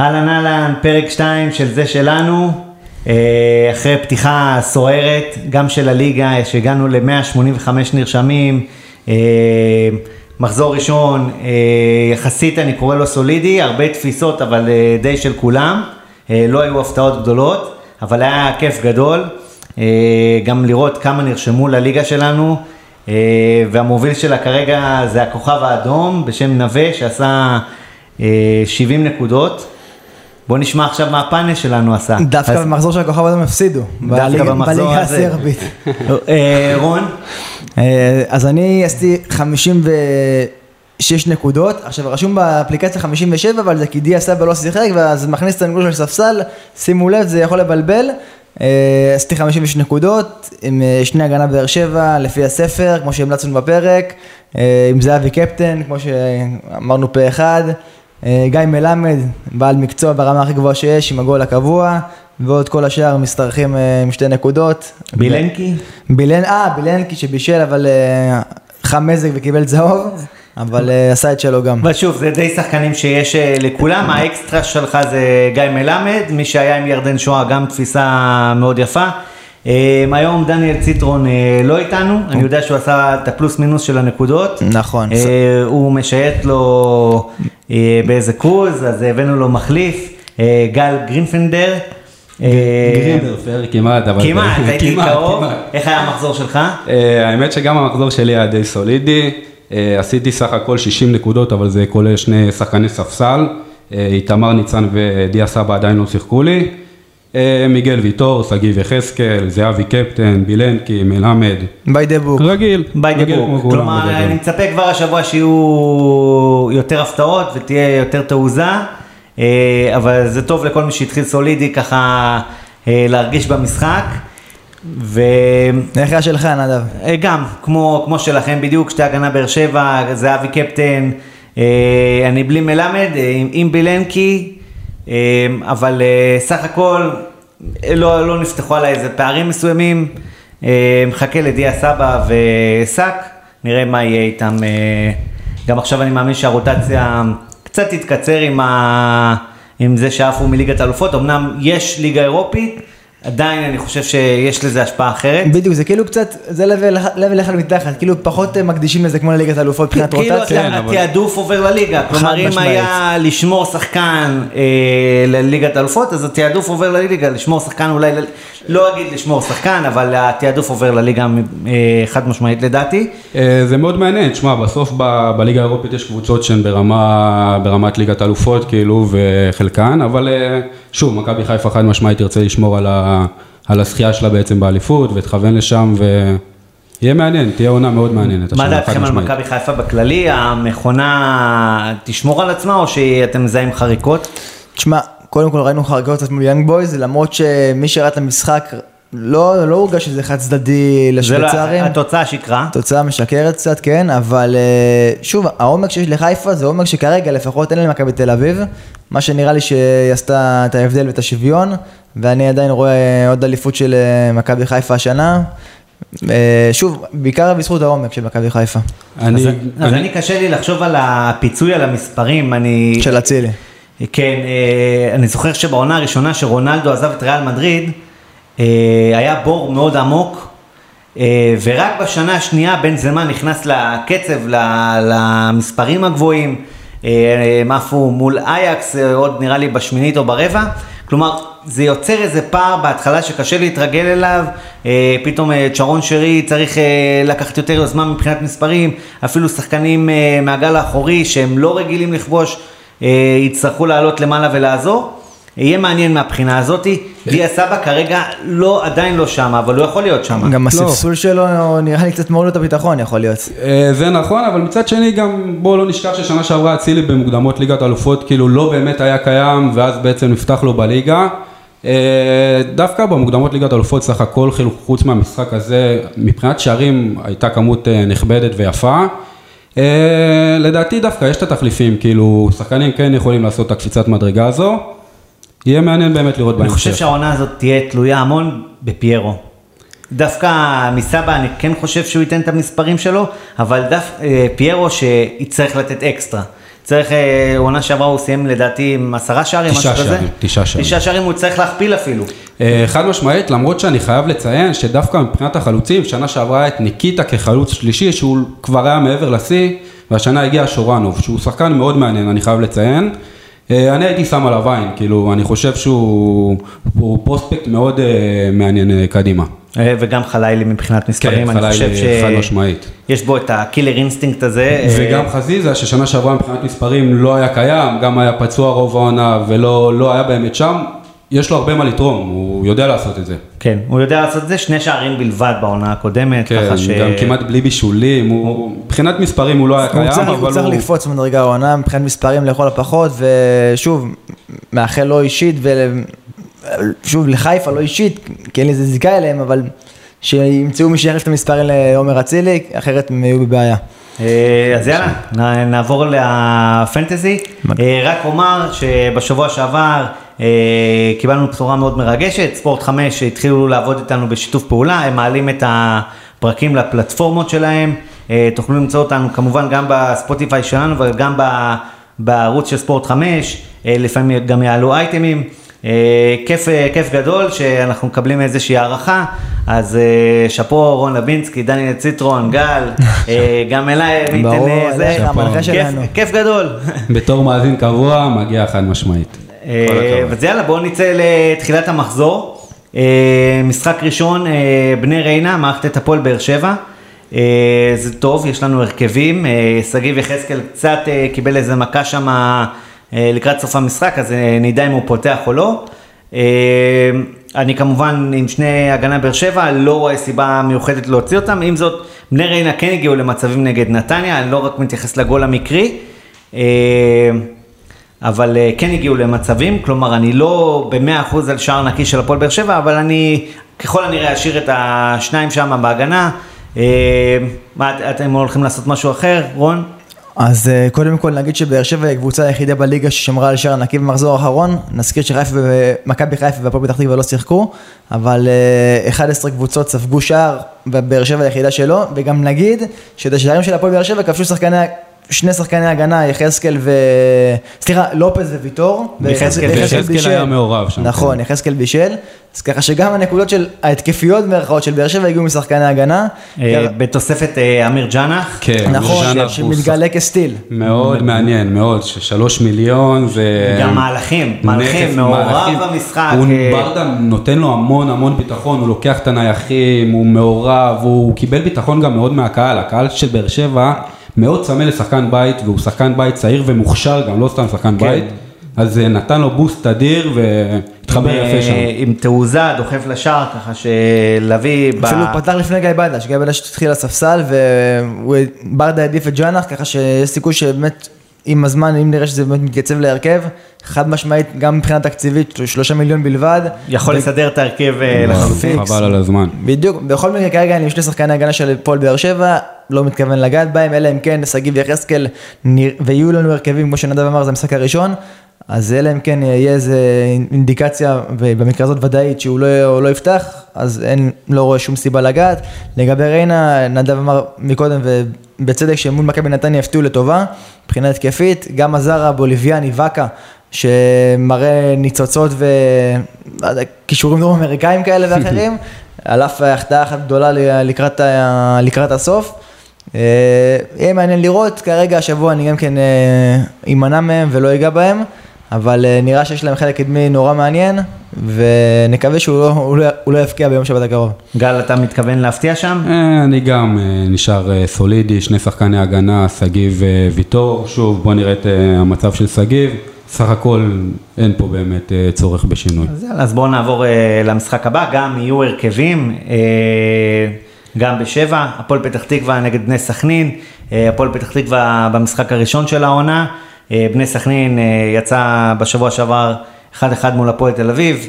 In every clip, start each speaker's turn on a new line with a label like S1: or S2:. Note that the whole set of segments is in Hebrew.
S1: אהלן אהלן, פרק 2 של זה שלנו, אה, אחרי פתיחה סוערת, גם של הליגה, שהגענו ל-185 נרשמים, אה, מחזור ראשון, אה, יחסית אני קורא לו סולידי, הרבה תפיסות אבל די של כולם, לא היו הפתעות גדולות, אבל היה כיף גדול, גם לראות כמה נרשמו לליגה שלנו, והמוביל שלה כרגע זה הכוכב האדום בשם נווה שעשה 70 נקודות. בוא נשמע עכשיו מה הפאנל שלנו עשה.
S2: דווקא אז... במחזור של הכוכב האדום הפסידו.
S1: דווקא במחזור הזה.
S2: בליגה הסרבית.
S1: אה, רון?
S2: אה, אז אני עשיתי 56 נקודות, עכשיו רשום באפליקציה 57, אבל זה כי דיה סבא לא שיחק, ואז מכניס את הנקודות של הספסל, שימו לב, זה יכול לבלבל. אה, עשיתי 56 נקודות, עם שני הגנה באר שבע, לפי הספר, כמו שהמלצנו בפרק, עם זהבי קפטן, כמו שאמרנו פה אחד. אה, גיא מלמד, בעל מקצוע ברמה הכי גבוהה שיש, עם הגול הקבוע, ועוד כל השאר משתרכים אה, עם שתי נקודות.
S1: בילנקי?
S2: בילן, אה, בילנקי שבישל, אבל אה, חם מזג וקיבל צהוב. אבל עשה את שלו גם.
S1: ושוב, זה די שחקנים שיש לכולם, האקסטרה שלך זה גיא מלמד, מי שהיה עם ירדן שואה גם תפיסה מאוד יפה. היום דניאל ציטרון לא איתנו, אני יודע שהוא עשה את הפלוס מינוס של הנקודות.
S2: נכון.
S1: הוא משייט לו באיזה קרוז, אז הבאנו לו מחליף, גל גרינפנדר.
S3: גרינדרפר כמעט,
S1: אבל... כמעט, הייתי קרוב. איך היה המחזור שלך?
S3: האמת שגם המחזור שלי היה די סולידי. עשיתי סך הכל 60 נקודות, אבל זה כולל שני שחקני ספסל. איתמר ניצן ודיה סבא עדיין לא שיחקו לי. אה, מיגל ויטור, שגיב יחזקאל, זהבי קפטן, בילנקי, מלמד.
S2: by the book.
S3: רגיל.
S1: by the book. כלומר, אני מצפה כבר השבוע שיהיו יותר הפתעות ותהיה יותר תעוזה, אה, אבל זה טוב לכל מי שהתחיל סולידי ככה אה, להרגיש במשחק.
S2: ו... איך היה שלך נדב?
S1: גם, כמו, כמו שלכם בדיוק, שתי הגנה באר שבע, זהבי קפטן, אני בלי מלמד, עם בילנקי, אמ, אבל סך הכל לא, לא נפתחו עליי איזה פערים מסוימים, אמ, מחכה לדיה סבא וסאק, נראה מה יהיה איתם. אה, גם עכשיו אני מאמין שהרוטציה קצת תתקצר עם, ה... עם זה שעפו מליגת האלופות, אמנם יש ליגה אירופית. עדיין אני חושב שיש לזה השפעה אחרת.
S2: בדיוק, זה כאילו קצת, זה לבל אחד מתחת, כאילו פחות מקדישים לזה כמו לליגת האלופות מבחינת
S1: רוטציה. כאילו התעדוף עובר לליגה, כלומר אם היה לשמור שחקן אה, לליגת האלופות, אז התעדוף עובר לליגה, לשמור שחקן אולי, לא אגיד לשמור שחקן, אבל התעדוף עובר לליגה אה, חד משמעית לדעתי.
S3: אה, זה מאוד מעניין, תשמע, בסוף בליגה האירופית יש קבוצות שהן ברמת ליגת האלופות, כאילו, וחלקן, אבל שוב, מכבי חיפה חד משמעית תרצה לשמור על ה... על הזכייה שלה בעצם באליפות ותכוון לשם ויהיה מעניין, תהיה עונה מאוד מעניינת.
S1: מה דעתכם על מכבי חיפה בכללי? המכונה תשמור על עצמה או שאתם מזהים חריקות?
S2: תשמע, קודם כל ראינו חריקות קצת מול יאנג בויז, למרות שמי שראה את המשחק לא, לא הורגש שזה חד צדדי לשוויצרים.
S1: לא, התוצאה שקרה.
S2: התוצאה משקרת קצת, כן, אבל אה, שוב, העומק שיש לחיפה זה עומק שכרגע לפחות אין למכבי תל אביב, מה שנראה לי שהיא עשתה את ההבדל ואת השוויון, ואני עדיין רואה עוד אליפות של אה, מכבי חיפה השנה. אה, שוב, בעיקר בזכות העומק של מכבי חיפה.
S1: אני, אז, אני... אז אני קשה לי לחשוב על הפיצוי על המספרים, אני...
S2: של אצילי.
S1: כן, אני זוכר שבעונה הראשונה שרונלדו עזב את ריאל מדריד, אה, היה בור מאוד עמוק, אה, ורק בשנה השנייה בן זמן נכנס לקצב, למספרים הגבוהים, אה, הם עפו מול אייקס, עוד נראה לי בשמינית או ברבע, כלומר זה יוצר איזה פער בהתחלה שקשה להתרגל אליו, פתאום צ'רון שרי צריך לקחת יותר יוזמה מבחינת מספרים, אפילו שחקנים מהגל האחורי שהם לא רגילים לכבוש, יצטרכו לעלות למעלה ולעזור. יהיה מעניין מהבחינה הזאתי. דיה סבא כרגע לא, עדיין לא שם, אבל הוא יכול להיות שם.
S2: גם לא. הספסול שלו נראה לי קצת מוריד את הביטחון, יכול להיות.
S3: אה, זה נכון, אבל מצד שני גם בואו לא נשכח ששנה שעברה אצילי במוקדמות ליגת אלופות כאילו לא באמת היה קיים, ואז בעצם נפתח לו בליגה. אה, דווקא במוקדמות ליגת אלופות סך הכל חוץ מהמשחק הזה, מבחינת שערים הייתה כמות אה, נכבדת ויפה. לדעתי דווקא יש את התחליפים, כאילו שחקנים כן יכולים לעשות את הקפיצת מדרגה הזו. יהיה מעניין באמת לראות
S1: בהמשך. אני חושב שהעונה הזאת תהיה תלויה המון בפיירו. דווקא מסבא אני כן חושב שהוא ייתן את המספרים שלו, אבל דף, אה, פיירו שיצטרך לתת אקסטרה. צריך, אה, עונה שעברה הוא סיים לדעתי עם עשרה שערים, משהו כזה.
S3: תשעה שערים.
S1: תשעה שערים הוא צריך להכפיל אפילו.
S3: אה, חד משמעית, למרות שאני חייב לציין שדווקא מבחינת החלוצים, שנה שעברה את ניקיטה כחלוץ שלישי, שהוא כבר היה מעבר לשיא, והשנה הגיע שורנוב, שהוא שחקן מאוד מעניין, אני חייב לציין. אה, אני הייתי שם עליו עין, כאילו, אני חושב שהוא הוא prospect מאוד אה, מעניין אה, קדימה.
S1: וגם חלילי מבחינת מספרים, אני
S3: חלילי,
S1: חושב
S3: חד משמעית.
S1: שיש בו את ה killer instinct הזה.
S3: וגם חזיזה, ששנה שעברה מבחינת מספרים לא היה קיים, גם היה פצוע רוב העונה ולא לא היה באמת שם, יש לו הרבה מה לתרום, הוא יודע לעשות את זה.
S1: כן, הוא יודע לעשות את זה, שני שערים בלבד בעונה הקודמת,
S3: כן,
S1: ככה ש...
S3: גם כמעט בלי בישולים, הוא, מבחינת מספרים הוא לא היה
S2: הוא
S3: קיים, אבל
S2: הוא צריך לקפוץ מדרגה העונה מבחינת מספרים לכל הפחות, ושוב, מאחל לו אישית, ושוב, לחיפה לא אישית, כי אין לי איזה זיקה אליהם, אבל שימצאו מי שיחליף את המספרים לעומר אצילי, אחרת הם יהיו בבעיה.
S1: אה, אז יאללה, נעבור לפנטזי. אה, רק אומר שבשבוע שעבר אה, קיבלנו בשורה מאוד מרגשת, ספורט 5 התחילו לעבוד איתנו בשיתוף פעולה, הם מעלים את הפרקים לפלטפורמות שלהם, תוכלו למצוא אותנו כמובן גם בספוטיפיי שלנו וגם בערוץ של ספורט 5, אה, לפעמים גם יעלו אייטמים. אה, כיף, אה, כיף גדול שאנחנו מקבלים איזושהי הערכה, אז אה, שאפו רון לבינסקי, דניאל ציטרון, גל, גם אליי, מי ייתן
S2: ברור,
S1: זה, כיף-. כיף גדול.
S3: בתור מאזין קבוע, מגיע חד משמעית.
S1: אז יאללה, בואו נצא לתחילת המחזור. משחק ראשון, בני ריינה, מערכת את הפועל באר שבע. זה טוב, יש לנו הרכבים. שגיב יחזקאל קצת קיבל איזה מכה שם לקראת סוף המשחק, אז אה, נדע אם הוא פותח או לא. אה, אני כמובן עם שני הגנה באר שבע, לא רואה סיבה מיוחדת להוציא אותם. עם זאת, בני ריינה כן הגיעו למצבים נגד נתניה, אני לא רק מתייחס לגול המקרי. אה, אבל אה, כן הגיעו למצבים, כלומר אני לא במאה אחוז על שער נקי של הפועל באר שבע, אבל אני ככל הנראה אשאיר את השניים שם בהגנה. אה, מה, את- אתם הולכים לעשות משהו אחר, רון?
S2: אז אה, קודם כל נגיד שבאר שבע היא הקבוצה היחידה בליגה ששמרה על שער נקי במחזור האחרון. נזכיר שחיפה ומכבי חיפה והפועל פתח תקווה לא שיחקו, אבל אה, 11 קבוצות ספגו שער, ובאר שבע היחידה שלו, וגם נגיד שאת השערים של הפועל באר שבע כבשו שחקני, שני שחקני הגנה, יחזקאל ו... סליחה, לופז וויטור.
S1: ויחזקאל
S3: היה מעורב שם,
S2: נכון,
S3: כן.
S2: יחזקאל בישל. אז ככה שגם הנקודות של ההתקפיות במרכאות של באר שבע הגיעו משחקני הגנה.
S1: אה, בתוספת אה, אמיר ג'אנח.
S3: כן,
S2: נכון, שמתגלה כסטיל.
S3: מאוד מעניין, מאוד, ששלוש מיליון זה...
S1: גם מהלכים, מהלכים, מעורב. במשחק.
S3: הוא
S1: אה,
S3: ברדה נותן לו המון המון ביטחון, הוא לוקח את הנייחים, הוא מעורב, הוא קיבל ביטחון גם מאוד מהקהל, הקהל של באר שבע מאוד צמא לשחקן בית, והוא שחקן בית צעיר ומוכשר, גם לא סתם שחקן
S1: כן.
S3: בית, אז זה נתן לו בוסט אדיר והתחבר יפה שם.
S1: אה, עם תעוזה, דוחף לשער, ככה שלוי...
S2: אפילו הוא פתח לפני גיא בדש, גיא בדש התחיל לספסל וברדה העדיף את ג'אנח, ככה שיש סיכוי שבאמת עם הזמן, אם נראה שזה באמת מתייצב להרכב, חד משמעית, גם מבחינה תקציבית, שלושה מיליון בלבד.
S1: יכול
S2: ו-
S1: לסדר את ההרכב אה, לחלוטין.
S3: חבל על הזמן.
S2: בדיוק, בכל מקרה כרגע אני עם שני שחקני הגנה של פועל באר שבע, לא מתכוון לגעת בהם, אלא אם כן שגיב יחזקאל, ויהיו לנו הרכבים, כמו שנדב אמר, זה המשחק הראשון, אז אלא אם כן יהיה איזה אינדיקציה, ובמקרה הזאת ודאית שהוא לא, לא יפתח, אז אין, לא רואה שום סיבה לגעת. לגבי ריינה, נדב אמר מקודם, ובצדק שמול מכבי נתניה הפתיעו לטובה, מבחינה התקפית, גם הזר הבוליביאני, ואקה, שמראה ניצוצות וכישורים דרום אמריקאים כאלה ואחרים, על אף החטאה אחת גדולה לקראת, לקראת הסוף. אה, יהיה מעניין לראות, כרגע השבוע אני גם כן אה, אמנע מהם ולא אגע בהם, אבל אה, נראה שיש להם חלק קדמי נורא מעניין, ונקווה שהוא לא, הוא לא, הוא לא יפקיע ביום שבת הקרוב.
S1: גל, אתה מתכוון להפתיע שם?
S3: אה, אני גם אה, נשאר אה, סולידי, שני שחקני הגנה, שגיב וויטור, שוב בוא נראה את אה, המצב של שגיב, סך הכל אין פה באמת אה, צורך בשינוי.
S1: אז אז בואו נעבור אה, למשחק הבא, גם יהיו הרכבים, אה, גם בשבע, הפועל פתח תקווה נגד בני סכנין, אה, הפועל פתח תקווה במשחק הראשון של העונה, אה, בני סכנין אה, יצא בשבוע שעבר 1-1 מול הפועל תל אביב,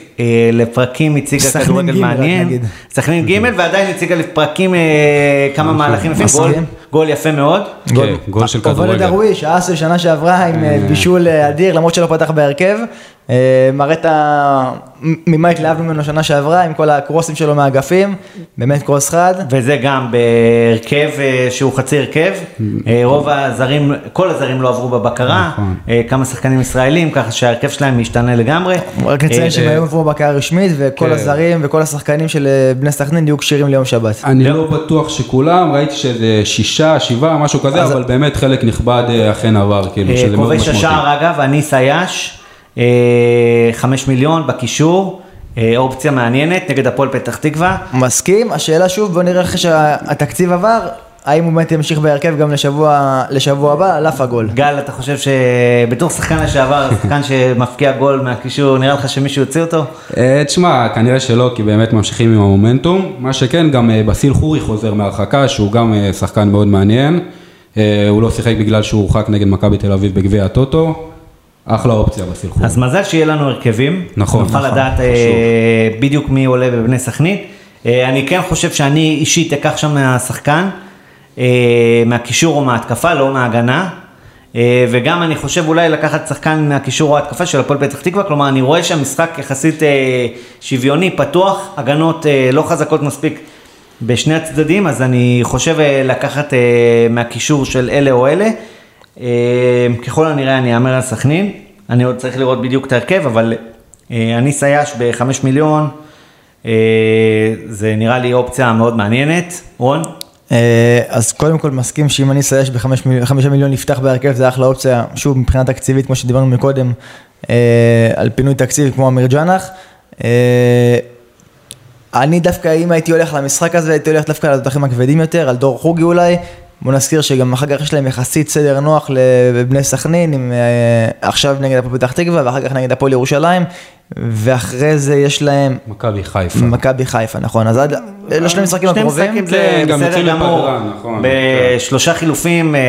S1: לפרקים הציגה כדורגל מעניין. סכנין ג' ועדיין הציגה לפרקים כמה מהלכים גול. גול יפה מאוד.
S3: כן, גול של
S2: עובד
S3: כדורגל.
S2: דרוויש, האס של שנה שעברה עם אה, בישול אה, אדיר, למרות שלא פתח בהרכב. אה, מראה את ה... ממה התלהבנו ממנו שנה שעברה, עם כל הקרוסים שלו מהאגפים, באמת קרוס חד.
S1: וזה גם בהרכב אה, שהוא חצי הרכב, אה, רוב הזרים, כל הזרים לא עברו בבקרה,
S3: נכון.
S1: אה, כמה שחקנים ישראלים, ככה שההרכב שלהם משתנה לגמרי.
S2: רק נציין
S1: אה,
S2: שהם היו עברו בקרה רשמית, וכל
S3: כן.
S2: הזרים וכל השחקנים של אה, בני סכנין יהיו כשירים ליום שבת.
S3: אני לא בטוח שכולם, ראיתי שזה שישה, שבעה, משהו כזה, אבל באמת חלק נכבד אה, אכן עבר, כאילו,
S1: אה,
S3: שזה מאוד
S1: כובש
S3: משמעותי.
S1: השער אגב, אניס אייש, אה, חמש מיליון בקישור, אופציה מעניינת נגד הפועל פתח תקווה.
S2: מסכים, השאלה שוב, בוא נראה אחרי שהתקציב עבר, האם הוא באמת ימשיך בהרכב גם לשבוע, לשבוע הבא, על אף הגול.
S1: גל, אתה חושב שבתור שחקן לשעבר, שחקן שמפקיע גול מהקישור, נראה לך שמישהו יוציא אותו?
S3: אה, תשמע, כנראה שלא, כי באמת ממשיכים עם המומנטום. מה שכן, גם אה, בסיל חורי חוזר מהרחקה, שהוא גם אה, שחקן מאוד מעניין. הוא לא שיחק בגלל שהוא הורחק נגד מכבי תל אביב בגביע הטוטו. אחלה אופציה בסיל חורי.
S1: אז מזל שיהיה לנו הרכבים.
S3: נכון,
S1: נוכל
S3: נכון,
S1: לדעת אה, בדיוק מי עולה בבני סכנין. אה, אני כן חושב שאני אישית אקח שם מהשחקן, אה, מהקישור או מההתקפה, לא מההגנה. אה, וגם אני חושב אולי לקחת שחקן מהקישור או ההתקפה של הפועל פתח תקווה, כלומר אני רואה שהמשחק יחסית אה, שוויוני, פתוח, הגנות אה, לא חזקות מספיק בשני הצדדים, אז אני חושב אה, לקחת אה, מהקישור של אלה או אלה. אה, ככל הנראה אני אאמר על סכנין, אני עוד צריך לראות בדיוק את ההרכב, אבל אה, אני סייש בחמש מיליון, אה, זה נראה לי אופציה מאוד מעניינת. רון?
S2: אה, אז קודם כל מסכים שאם אני אסייש בחמש מיל- חמישה מיליון יפתח בהרכב זה אחלה אופציה, שוב מבחינה תקציבית כמו שדיברנו מקודם, אה, על פינוי תקציב כמו אמיר ג'אנח. אה, אני דווקא אם הייתי הולך למשחק הזה הייתי הולך דווקא על התותחים הכבדים יותר, על דור חוגי אולי. בוא נזכיר שגם אחר כך יש להם יחסית סדר נוח לבני סכנין, עם, אה, עכשיו נגד הפועל פתח תקווה ואחר כך נגד הפועל ירושלים, ואחרי זה יש להם
S3: מכבי חיפה.
S2: מכבי חיפה, נכון, אז עד, לא שני משחקים
S1: שני
S2: הקרובים.
S1: משחקים זה
S3: כן, גם
S1: בסדר
S3: יוצאים
S1: גמור.
S3: לפגרה, נכון.
S1: בשלושה חילופים אה,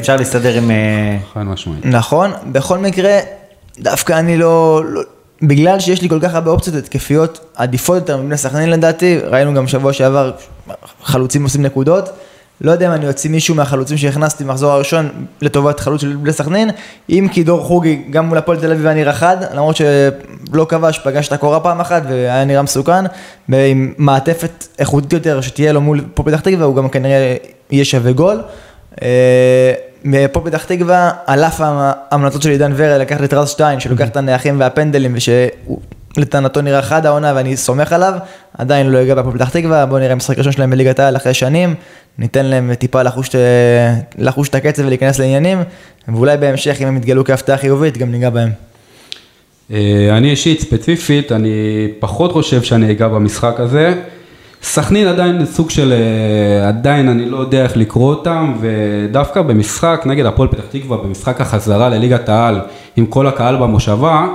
S1: אפשר להסתדר עם... אה,
S3: חד משמעית.
S2: נכון, בכל מקרה, דווקא אני לא, לא, בגלל שיש לי כל כך הרבה אופציות התקפיות עדיפות יותר מבני סכנין לדעתי, ראינו גם שבוע שעבר חלוצים עושים נקודות, לא יודע אם אני אוציא מישהו מהחלוצים שהכנסתי במחזור הראשון לטובת חלוץ של בני סכנין, אם כי דור חוגי גם מול הפועל תל אביב היה נראה חד, למרות שלא כבש, פגש את הקורה פעם אחת והיה נראה מסוכן, ועם מעטפת איכותית יותר שתהיה לו מול פה פתח תקווה, הוא גם כנראה יהיה שווה גול. אה, מפה פתח תקווה, על אף ההמלצות של עידן ורד לקחת את רז שטיין, שלוקח את הנייחים והפנדלים, ושלטענתו נראה חד העונה ואני סומך עליו, עדיין לא יגע בהפועל פתח תקווה, בואו נראה משחק ראשון שלהם בליגת העל אחרי שנים, ניתן להם טיפה לחוש, לחוש את הקצב ולהיכנס לעניינים, ואולי בהמשך, אם הם יתגלו כהפתעה חיובית, גם ניגע בהם.
S3: אה, אני אישית, ספציפית, אני פחות חושב שאני אגע במשחק הזה. סכנין עדיין סוג של, אה, עדיין אני לא יודע איך לקרוא אותם, ודווקא במשחק נגד הפועל פתח תקווה, במשחק החזרה לליגת העל, עם כל הקהל במושבה,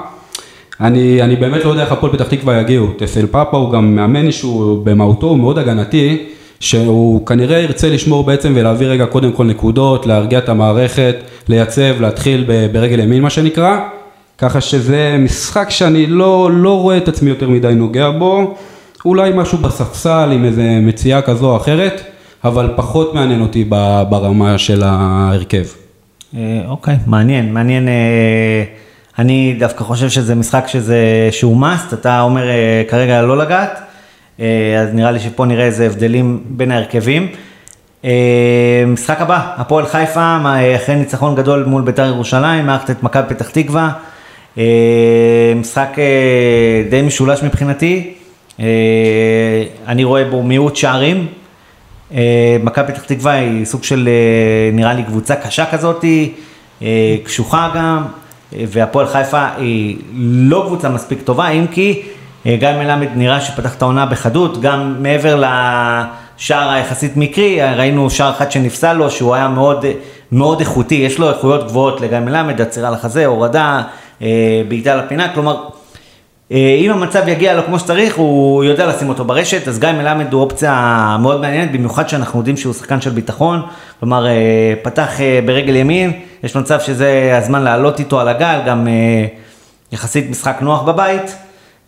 S3: אני, אני באמת לא יודע איך הפועל פתח תקווה יגיעו. טסל פאפה הוא גם מאמן שהוא במהותו הוא מאוד הגנתי, שהוא כנראה ירצה לשמור בעצם ולהביא רגע קודם כל נקודות, להרגיע את המערכת, לייצב, להתחיל ברגל ימין מה שנקרא. ככה שזה משחק שאני לא, לא רואה את עצמי יותר מדי נוגע בו, אולי משהו בספסל עם איזה מציאה כזו או אחרת, אבל פחות מעניין אותי ברמה של ההרכב.
S1: אה, אוקיי, מעניין, מעניין. אני דווקא חושב שזה משחק שזה, שהוא must, אתה אומר אה, כרגע לא לגעת, אה, אז נראה לי שפה נראה איזה הבדלים בין ההרכבים. אה, משחק הבא, הפועל חיפה, אחרי ניצחון גדול מול בית"ר ירושלים, מערכת את מכבי פתח תקווה. משחק די משולש מבחינתי, אני רואה בו מיעוט שערים. מכבי פתח תקווה היא סוג של, אה, נראה לי, קבוצה קשה כזאת, אה, קשוחה גם, והפועל חיפה היא לא קבוצה מספיק טובה, אם כי אה, גיא מלמד נראה שפתח את העונה בחדות, גם מעבר לשער היחסית מקרי, ראינו שער אחד שנפסל לו, שהוא היה מאוד, מאוד איכותי, יש לו איכויות גבוהות לגיא מלמד, עצירה לחזה, הורדה, אה, בעיטה לפינה, כלומר, אם המצב יגיע לו כמו שצריך, הוא יודע לשים אותו ברשת, אז גיא מלמד הוא אופציה מאוד מעניינת, במיוחד שאנחנו יודעים שהוא שחקן של ביטחון, כלומר, אה, פתח אה, ברגל ימין, יש מצב שזה הזמן לעלות איתו על הגל, גם אה, יחסית משחק נוח בבית,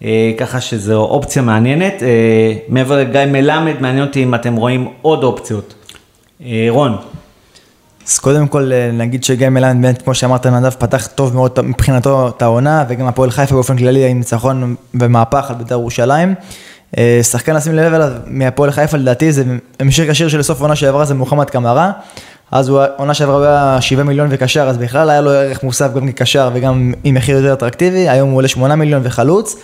S1: אה, ככה שזו אופציה מעניינת. אה, מעבר לגיא מלמד, מעניין אותי אם אתם רואים עוד אופציות. אה, רון,
S2: אז קודם כל אה, נגיד שגיא מלמד באמת, כמו שאמרת נדב, פתח טוב מאוד מבחינתו את העונה, וגם הפועל חיפה באופן כללי עם ניצחון ומהפך על בית"ר ירושלים. אה, שחקן לשים לב אליו מהפועל חיפה לדעתי זה המשך ישיר של סוף העונה שעברה זה מוחמד קמרה. אז הוא, עונה שעברה היה 7 מיליון וקשר, אז בכלל היה לו ערך מוסף גם כקשר וגם עם מחיר יותר אטרקטיבי, היום הוא עולה 8 מיליון וחלוץ.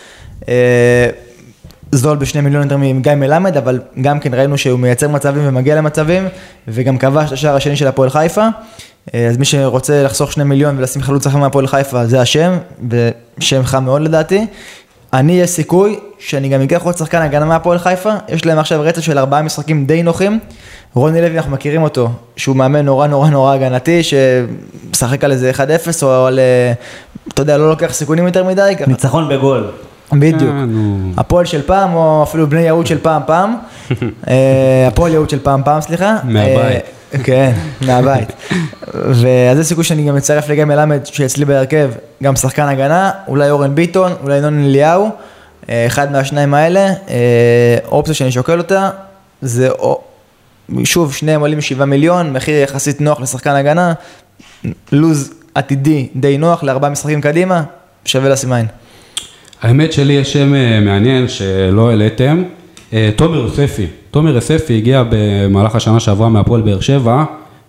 S2: זול בשני מיליון יותר מגיא מלמד, אבל גם כן ראינו שהוא מייצר מצבים ומגיע למצבים, וגם כבש את השער השני של הפועל חיפה. אה, אז מי שרוצה לחסוך שני מיליון ולשים חלוץ אחר מהפועל חיפה, זה השם, ושם חם מאוד לדעתי. אני, יש סיכוי שאני גם אקח עוד שחקן הגנה מהפועל חיפה, יש להם עכשיו רצף של ארבעה משחקים די נוחים. רוני לוי, אנחנו מכירים אותו, שהוא מאמן נורא נורא נורא הגנתי, שמשחק על איזה 1-0 או על, אה, אתה יודע, לא לוקח סיכונים יותר מדי.
S1: ניצחון בגול.
S2: בדיוק.
S3: אה.
S2: הפועל של פעם, או אפילו בני יהוד של פעם פעם. אה, הפועל יהוד של פעם פעם, סליחה.
S3: מהבית.
S2: אה, כן, מהבית. ואז יש סיכוי שאני גם אצטרף לגיא מלמד, שאצלי בהרכב, גם שחקן הגנה, אולי אורן ביטון, אולי ינון אליהו, אחד מהשניים האלה. אופציה שאני שוקל אותה, זה שוב, שניהם עולים 7 מיליון, מחיר יחסית נוח לשחקן הגנה, לוז עתידי די נוח לארבעה משחקים קדימה, שווה לשים עין.
S3: האמת שלי יש שם אה, מעניין שלא העליתם, אה, תומר יוספי. תומר יוספי הגיע במהלך השנה שעברה מהפועל באר שבע,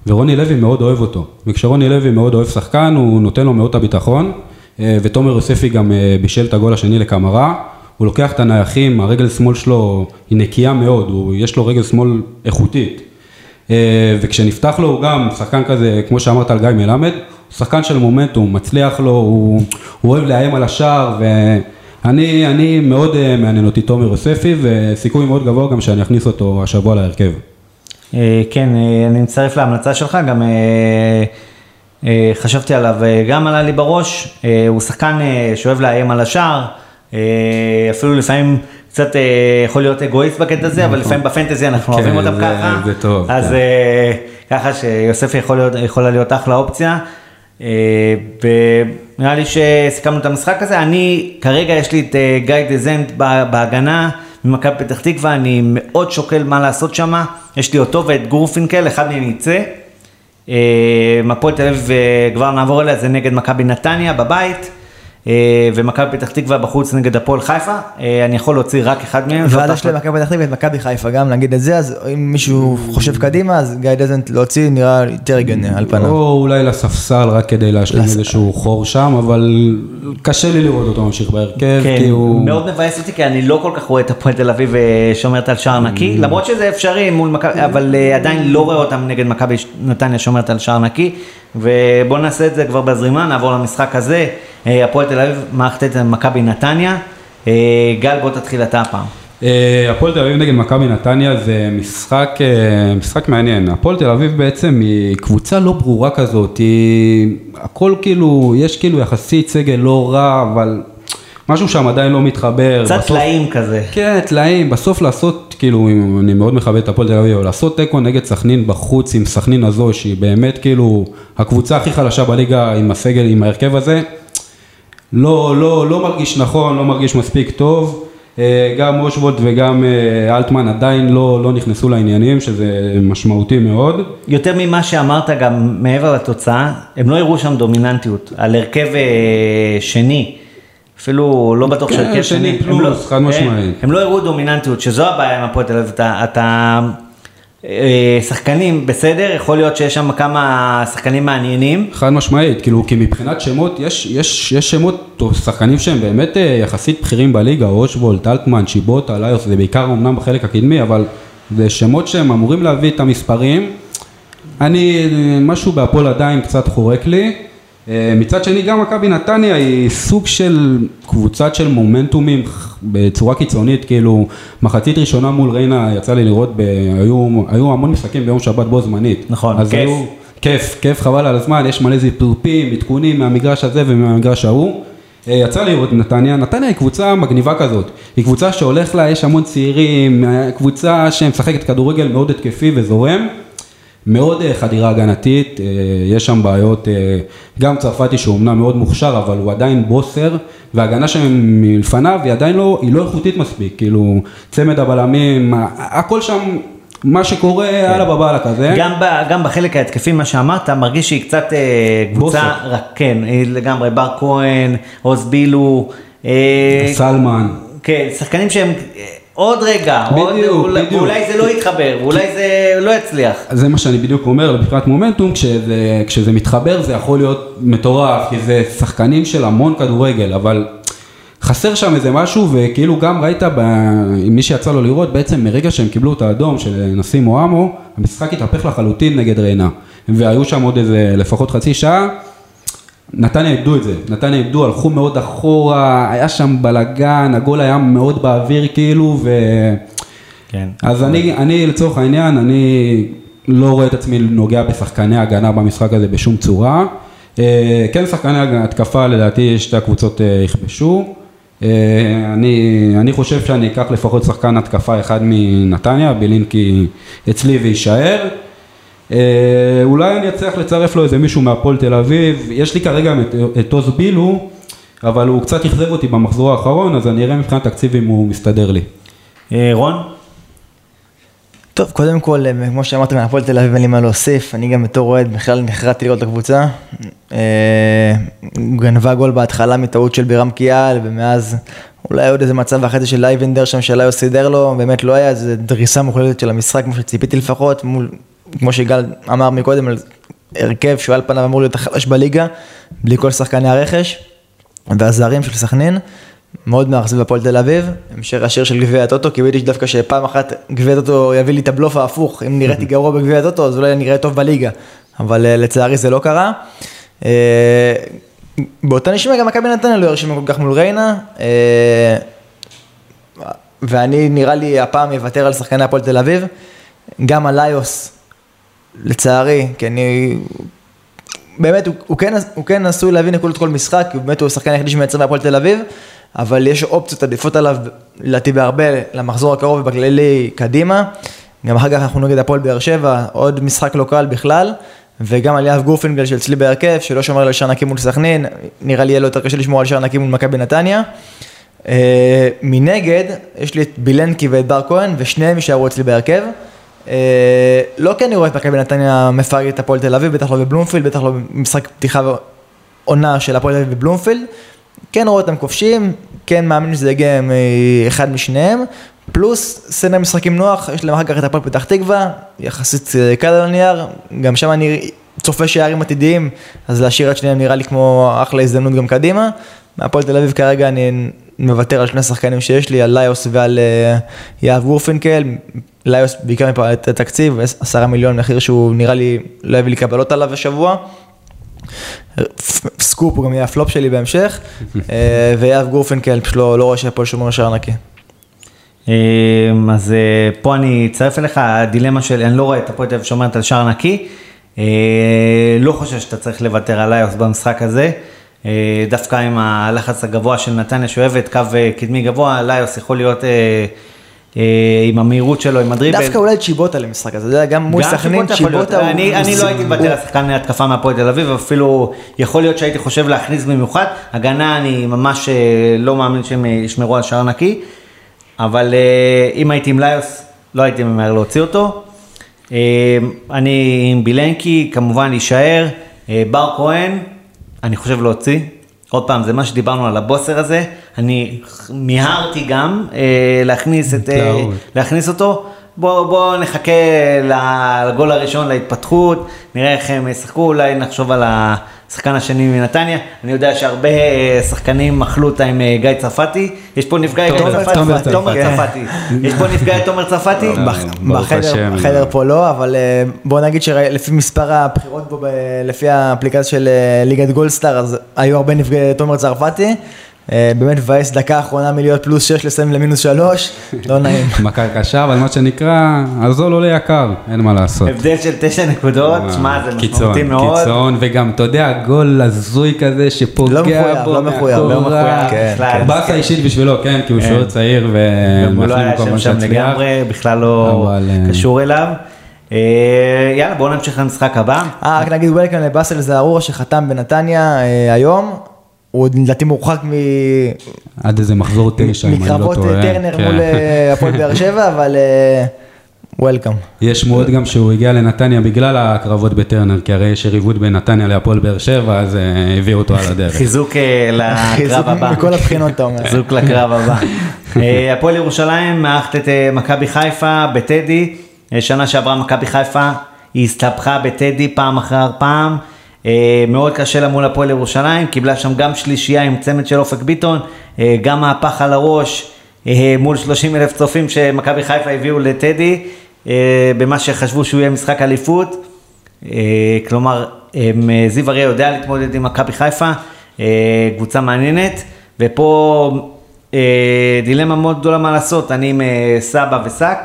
S3: ורוני לוי מאוד אוהב אותו. וכשרוני לוי מאוד אוהב שחקן, הוא נותן לו מאוד את הביטחון, אה, ותומר יוספי גם בישל את הגול השני לקמרה. הוא לוקח את הנייחים, הרגל שמאל שלו היא נקייה מאוד, הוא, יש לו רגל שמאל איכותית. וכשנפתח לו הוא גם שחקן כזה, כמו שאמרת על גיא מלמד, שחקן של מומנטום, מצליח לו, הוא, הוא אוהב לאיים על השער, ואני אני מאוד אה, מעניין אותי תומר יוספי, וסיכוי מאוד גבוה גם שאני אכניס אותו השבוע להרכב.
S1: אה, כן, אה, אני מצטרף להמלצה שלך, גם חשבתי עליו, גם עלה לי בראש, הוא שחקן שאוהב לאיים על השער, אפילו לפעמים קצת יכול להיות אגואיסט בקטע הזה, אבל לפעמים בפנטזי אנחנו
S3: כן,
S1: אוהבים אותם ככה,
S3: זה טוב,
S1: אז
S3: כן.
S1: ככה להיות, יכולה להיות אחלה אופציה. אה, ונראה לי שסיכמנו את המשחק הזה, אני, כרגע יש לי את אה, גיא דזנט בהגנה ממכבי פתח תקווה, אני מאוד שוקל מה לעשות שם, יש לי אותו ואת גורפינקל, אחד מהם יצא. אה, מהפועל תל אביב, כבר נעבור אליה, זה נגד מכבי נתניה בבית, ומכבי פתח תקווה בחוץ נגד הפועל חיפה, אה, אני יכול להוציא רק אחד מהם.
S2: יש
S1: ההחלטה.
S2: למכבי פתח תקווה ואת מכבי חיפה גם, נגיד את זה, אז אם מישהו חושב קדימה, אז גיא דזנט להוציא נראה יותר הגיוני על פניו.
S3: או אולי לספסל רק כדי להשלים איזשהו חור שם, אבל קשה לי לראות אותו ממשיך בהרכב,
S1: כן,
S3: כי הוא...
S1: מאוד מבאס אותי, כי אני לא כל כך רואה את הפועל תל אביב אה, שומרת על שער נקי,
S3: Mm.
S1: למרות שזה אפשרי מול מכבי, אבל אה, עדיין לא רואה אותם נגד מכבי נתניה שומרת על שער נקי, ובואו נעשה את זה כבר בזרימה, נעבור למשחק הזה, אה, הפועל תל אביב מערכת את מכבי נתניה, אה, גל בוא תתחיל אתה הפעם.
S3: אה, הפועל תל אביב נגד מכבי נתניה זה משחק, אה, משחק מעניין. הפועל תל אביב בעצם היא קבוצה לא ברורה כזאת, היא הכל כאילו, יש כאילו יחסית סגל לא רע, אבל משהו שם עדיין לא מתחבר.
S1: קצת טלאים כזה.
S3: כן, טלאים, בסוף לעשות, כאילו, אני מאוד מכבד את הפועל תל אביב, לעשות תיקו נגד סכנין בחוץ עם סכנין הזו, שהיא באמת כאילו הקבוצה הכי חלשה בליגה עם הסגל, עם ההרכב הזה, לא, לא, לא מרגיש נכון, לא מרגיש מספיק טוב. אה, גם אושוולט וגם אה, אלטמן עדיין לא, לא נכנסו לעניינים, שזה משמעותי מאוד.
S1: יותר ממה שאמרת גם מעבר לתוצאה, הם לא הראו שם דומיננטיות, על הרכב אה, שני, אפילו לא בטוח
S3: כן,
S1: שהרכב
S3: שני
S1: הם
S3: פלוס,
S1: לא-
S3: חד משמעית.
S1: הם, הם לא הראו דומיננטיות, שזו הבעיה עם הפועל תל אביב, אתה, אתה שחקנים בסדר, יכול להיות שיש שם כמה שחקנים מעניינים,
S3: חד משמעית, כאילו, כי מבחינת שמות, יש, יש, יש שמות, שחקנים שהם באמת אה, יחסית בכירים בליגה, אושוולט, אלטמן, שיבוטה, ליוס, זה בעיקר אמנם בחלק הקדמי, אבל זה שמות שהם אמורים להביא את המספרים. אני, אה, משהו בהפועל עדיין קצת חורק לי. אה, מצד שני, גם מכבי נתניה היא סוג של קבוצת של מומנטומים בצורה קיצונית, כאילו, מחצית ראשונה מול ריינה, יצא לי לראות, ב, היו, היו המון משחקים ביום שבת בו זמנית.
S1: נכון, כיף.
S3: היו, כיף, כיף חבל על הזמן, יש מלא זיפרפים, עדכונים מהמגרש הזה ומהמגרש ההוא. אה, יצא לי לראות נתניה, נתניה היא קבוצה מגניבה כזאת, היא קבוצה שהולך לה, יש המון צעירים, אה, קבוצה שמשחקת כדורגל מאוד התקפי וזורם, מאוד אה, חדירה הגנתית, אה, יש שם בעיות, אה, גם צרפתי שהוא אמנם מאוד מוכשר, אבל הוא עדיין בוסר, וההגנה שם מלפניו היא עדיין לא, היא לא איכותית מספיק, כאילו צמד הבלמים, הכל שם, מה שקורה, יאללה בבאללה כזה.
S1: גם, ב, גם בחלק ההתקפי, מה שאמרת, מרגיש שהיא קצת אה, קבוצה. רק, כן, היא לגמרי, בר כהן, עוז בילו, אה,
S3: סלמן.
S1: כן, שחקנים שהם עוד רגע, עוד,
S3: בדיוק,
S1: אולי,
S3: בדיוק.
S1: ואולי זה לא יתחבר, ואולי זה לא יצליח.
S3: זה מה שאני בדיוק אומר, מבחינת מומנטום, כשזה, כשזה מתחבר זה יכול להיות מטורף, כי זה שחקנים של המון כדורגל, אבל חסר שם איזה משהו, וכאילו גם ראית, ב... מי שיצא לו לראות, בעצם מרגע שהם קיבלו את האדום של נסים מואמו, המשחק התהפך לחלוטין נגד ריינה. והיו שם עוד איזה לפחות חצי שעה, נתניה איבדו את זה, נתניה איבדו, הלכו מאוד אחורה, היה שם בלאגן, הגול היה מאוד באוויר כאילו, ו...
S1: כן.
S3: אז אני, אני לצורך העניין, אני לא רואה את עצמי נוגע בשחקני הגנה במשחק הזה בשום צורה. אה, כן, שחקני התקפה לדעתי שתי הקבוצות אה, יכבשו. אה, אני, אני חושב שאני אקח לפחות שחקן התקפה אחד מנתניה, בילינקי אצלי ויישאר. אה, אולי אני אצליח לצרף לו איזה מישהו מהפועל תל אביב, יש לי כרגע את, את עוז בילו, אבל הוא קצת אכזב אותי במחזור האחרון, אז אני אראה מבחינת תקציב אם הוא מסתדר לי.
S1: אה, רון?
S2: טוב, קודם כל, אה, כמו שאמרת, מהפועל תל אביב אין לי מה להוסיף, אני גם בתור אוהד בכלל נחרדתי לראות את הקבוצה. אה, גנבה גול בהתחלה מטעות של בירם קיאל, ומאז אולי עוד איזה מצב אחרי זה של אייבנדר שם שאליו סידר לו, באמת לא היה איזה דריסה מוחלטת של המשחק, כמו שציפיתי לפחות, מול, כמו שיגאל אמר מקודם, על הרכב שהוא על פניו אמור להיות החלש בליגה, בלי כל שחקני הרכש, והזרים של סכנין. מאוד מאכזב הפועל תל אביב, המשך השיר של גביע הטוטו, קיוויתי דווקא שפעם אחת גביע הטוטו יביא לי את הבלוף ההפוך, אם נראיתי גרוע בגביע הטוטו אז אולי נראה טוב בליגה, אבל אה, לצערי זה לא קרה. באותה נשמע גם מכבי נתניה לא הרשימה כל כך מול ריינה, אה, ואני נראה לי הפעם אוותר על שחקני הפועל תל אביב, גם על איוס, לצערי, כי אני באמת, הוא, הוא, כן, הוא כן עשוי להביא נקודות כל משחק, כי באמת הוא השחקן היחידי שמייצר בהפועל תל אביב, אבל יש אופציות עדיפות עליו, לדעתי בהרבה, למחזור הקרוב ובכללי קדימה. גם אחר כך אנחנו נגד הפועל באר שבע, עוד משחק לא קל בכלל, וגם על יהב גורפינגל שאצלי בהרכב, שלא שומר על שער נקי מול סכנין, נראה לי יהיה לו יותר קשה לשמור על שער נקי מול מכבי נתניה. אה, מנגד, יש לי את בילנקי ואת בר כהן, ושניהם יישארו אצלי בהרכב. אה, לא כי אני רואה את מכבי נתניה מפרק את הפועל תל אביב, בטח לא בבלומפילד, בטח לא במשחק פתיחה ועונה של הפועל תל אביב בבלומפילד. כן רואה אותם כובשים, כן מאמין שזה יגיע מאחד משניהם, פלוס סדר משחקים נוח, יש להם אחר כך את הפועל פתח תקווה, יחסית אה, קל על הנייר, גם שם אני צופה שערים עתידיים, אז להשאיר את שניהם נראה לי כמו אחלה הזדמנות גם קדימה. מהפועל תל אביב כרגע אני מוותר על שני שחקנים שיש לי, על ליוס ועל אה, יהב גורפינקל, ליוס בעיקר מפאת התקציב, עשרה מיליון מחיר שהוא נראה לי לא יביא לי קבלות עליו השבוע. סקופ הוא גם יהיה הפלופ שלי בהמשך, אה, ויהב גורפינקל פשוט לא לא רואה שהפועל שומר שער נקי.
S1: אה, אז אה, פה אני אצטרף אליך, הדילמה של, אני לא רואה את הפועל תל אביב שומרת על שער נקי, לא חושב שאתה צריך לוותר על איוס במשחק הזה, דווקא עם הלחץ הגבוה של נתניה שאוהבת קו אה, קדמי גבוה, ליוס יכול להיות אה, אה, עם המהירות שלו, עם הדריבל.
S2: דווקא אולי צ'יבוטה למשחק הזה, אתה יודע, גם מול סכנין
S1: צ'יבוטה
S2: הוא...
S1: אני, אני לא הייתי מוותר על שחקן התקפה מהפועל תל אביב, אפילו יכול להיות שהייתי חושב להכניס במיוחד. הגנה אני ממש אה, לא מאמין שהם אה, ישמרו על שער נקי, אבל אה, אם הייתי עם ליוס, לא הייתי ממהר להוציא אותו. אה, אני עם בילנקי, כמובן להישאר. אה, בר כהן, אני חושב להוציא. עוד פעם, זה מה שדיברנו על הבוסר הזה. אני מיהרתי גם אה, להכניס, את, אה. להכניס אותו. בוא, בוא נחכה לגול הראשון, להתפתחות, נראה איך הם ישחקו, אולי נחשוב על השחקן השני מנתניה. אני יודע שהרבה אה, שחקנים אכלו אותה עם אה, גיא צרפתי. יש פה נפגע את
S3: תומר צרפתי.
S1: יש פה נפגע את תומר צרפתי.
S3: ברוך
S2: בחדר, פה לא, אבל אה, בוא נגיד שלפי מספר הבחירות בו, לפי האפליקציה של אה, ליגת גולדסטאר, אז היו הרבה נפגעי תומר צרפתי. אה, באמת מבאס דקה אחרונה מלהיות פלוס 6 לסיים למינוס 3, לא נעים.
S3: מכה קשה, אבל מה שנקרא, הזול עולה יקר, אין מה לעשות.
S1: הבדל של תשע נקודות, שמע, זה משמעותי
S3: קיצון,
S1: מאוד.
S3: קיצון, וגם, אתה יודע, גול הזוי כזה שפוגע
S2: לא מחויב,
S3: בו
S2: לא מחויב, לא.
S1: מחויב
S2: כן,
S1: בכלל.
S2: כן.
S3: באסה אישית בשבילו, כן, כי הוא שוער צעיר
S1: הוא לא
S3: ומאחלים כל
S1: שם
S3: מה שיצליח.
S1: לגמרי, בכלל לא
S3: אה,
S1: קשור אליו. אה, יאללה, בואו נמשיך למשחק הבא.
S2: אה, רק נגיד וולקאם לבאסל זערורה שחתם בנתניה אה, היום, הוא לדעתי מורחק מ...
S3: עד איזה מחזור תשע, אם אני לא
S2: מקרבות
S3: טועה.
S2: אה, טרנר
S3: כן.
S2: מול אה, הפועל באר שבע, אבל אה, וולקאם.
S3: יש שמועות גם שהוא הגיע לנתניה בגלל הקרבות בטרנר, כי הרי יש יריבות בין נתניה להפועל באר שבע, אז אה, הביאו אותו על הדרך.
S1: חיזוק אה, לקרב הבא.
S2: מכל הבחינות אתה אומר.
S1: חיזוק לקרב הבא. אה, הפועל ירושלים מארחת את אה, מכבי חיפה בטדי. אה, שנה שעברה מכבי חיפה היא הסתבכה בטדי פעם אחר פעם. אה, מאוד קשה לה מול הפועל ירושלים, קיבלה שם גם שלישייה עם צמד של אופק ביטון, אה, גם מהפך על הראש אה, מול 30 אלף צופים שמכבי חיפה הביאו לטדי, במה שחשבו שהוא יהיה משחק אליפות. כלומר, זיו אריה יודע להתמודד עם מכבי חיפה, קבוצה מעניינת, ופה דילמה מאוד גדולה מה לעשות, אני עם סבא ושק.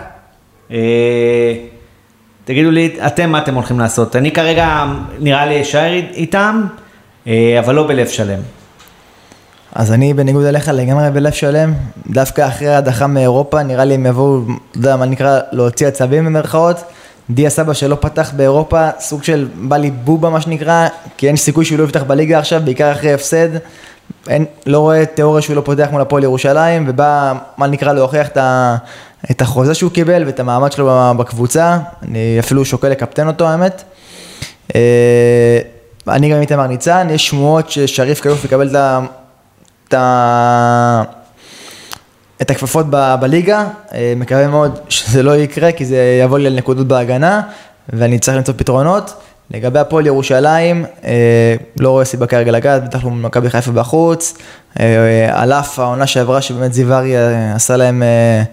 S1: תגידו לי, אתם, מה אתם הולכים לעשות? אני כרגע, נראה לי אשאר איתם, אה, אבל לא בלב שלם.
S2: אז אני בניגוד אליך לגמרי בלב שלם, דווקא אחרי ההדחה מאירופה, נראה לי הם יבואו, אתה יודע מה נקרא, להוציא עצבים במרכאות. דיה סבא שלא פתח באירופה, סוג של בא לי בובה מה שנקרא, כי אין סיכוי שהוא לא יפתח בליגה עכשיו, בעיקר אחרי הפסד. אין, לא רואה תיאוריה שהוא לא פותח מול הפועל ירושלים, ובא, מה נקרא, להוכיח את, ה, את החוזה שהוא קיבל ואת המעמד שלו בקבוצה. אני אפילו שוקל לקפטן אותו, האמת. אה, אני גם איתמר ניצן, יש שמועות ששריף כיוף יקבל את ה... את ה... את הכפפות ב- בליגה, אה, מקווה מאוד שזה לא יקרה, כי זה יבוא לי על נקודות בהגנה, ואני צריך למצוא פתרונות. לגבי הפועל ירושלים, אה, לא רואה סיבה כרגע לגעת, בטח לא מול מכבי חיפה בחוץ. אה, על אף העונה שעברה, שבאמת זיו אריה עשה להם אה,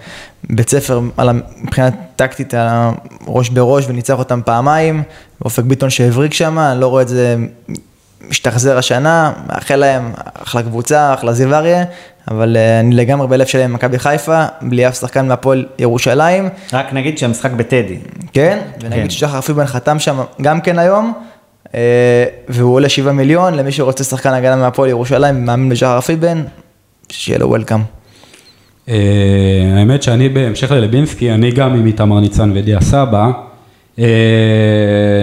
S2: בית ספר מבחינה טקטית, על ראש בראש, וניצח אותם פעמיים. אופק ביטון שהבריק שם, אני לא רואה את זה משתחזר השנה, מאחל להם אחלה קבוצה, אחלה זיו אריה, אבל אה, אני לגמרי בלב שלהם עם מכבי חיפה, בלי אף שחקן מהפועל ירושלים,
S1: רק נגיד שהמשחק בטדי.
S2: כן, ונגיד
S1: כן.
S2: ששחר פיבן חתם שם גם כן היום, אה, והוא עולה 7 מיליון, למי שרוצה שחקן הגנה מהפועל ירושלים, מאמין בשחר פיבן, שיהיה לו וולקאם.
S3: אה, האמת שאני בהמשך ללבינסקי, אני גם עם איתמר ניצן ודיה סבא.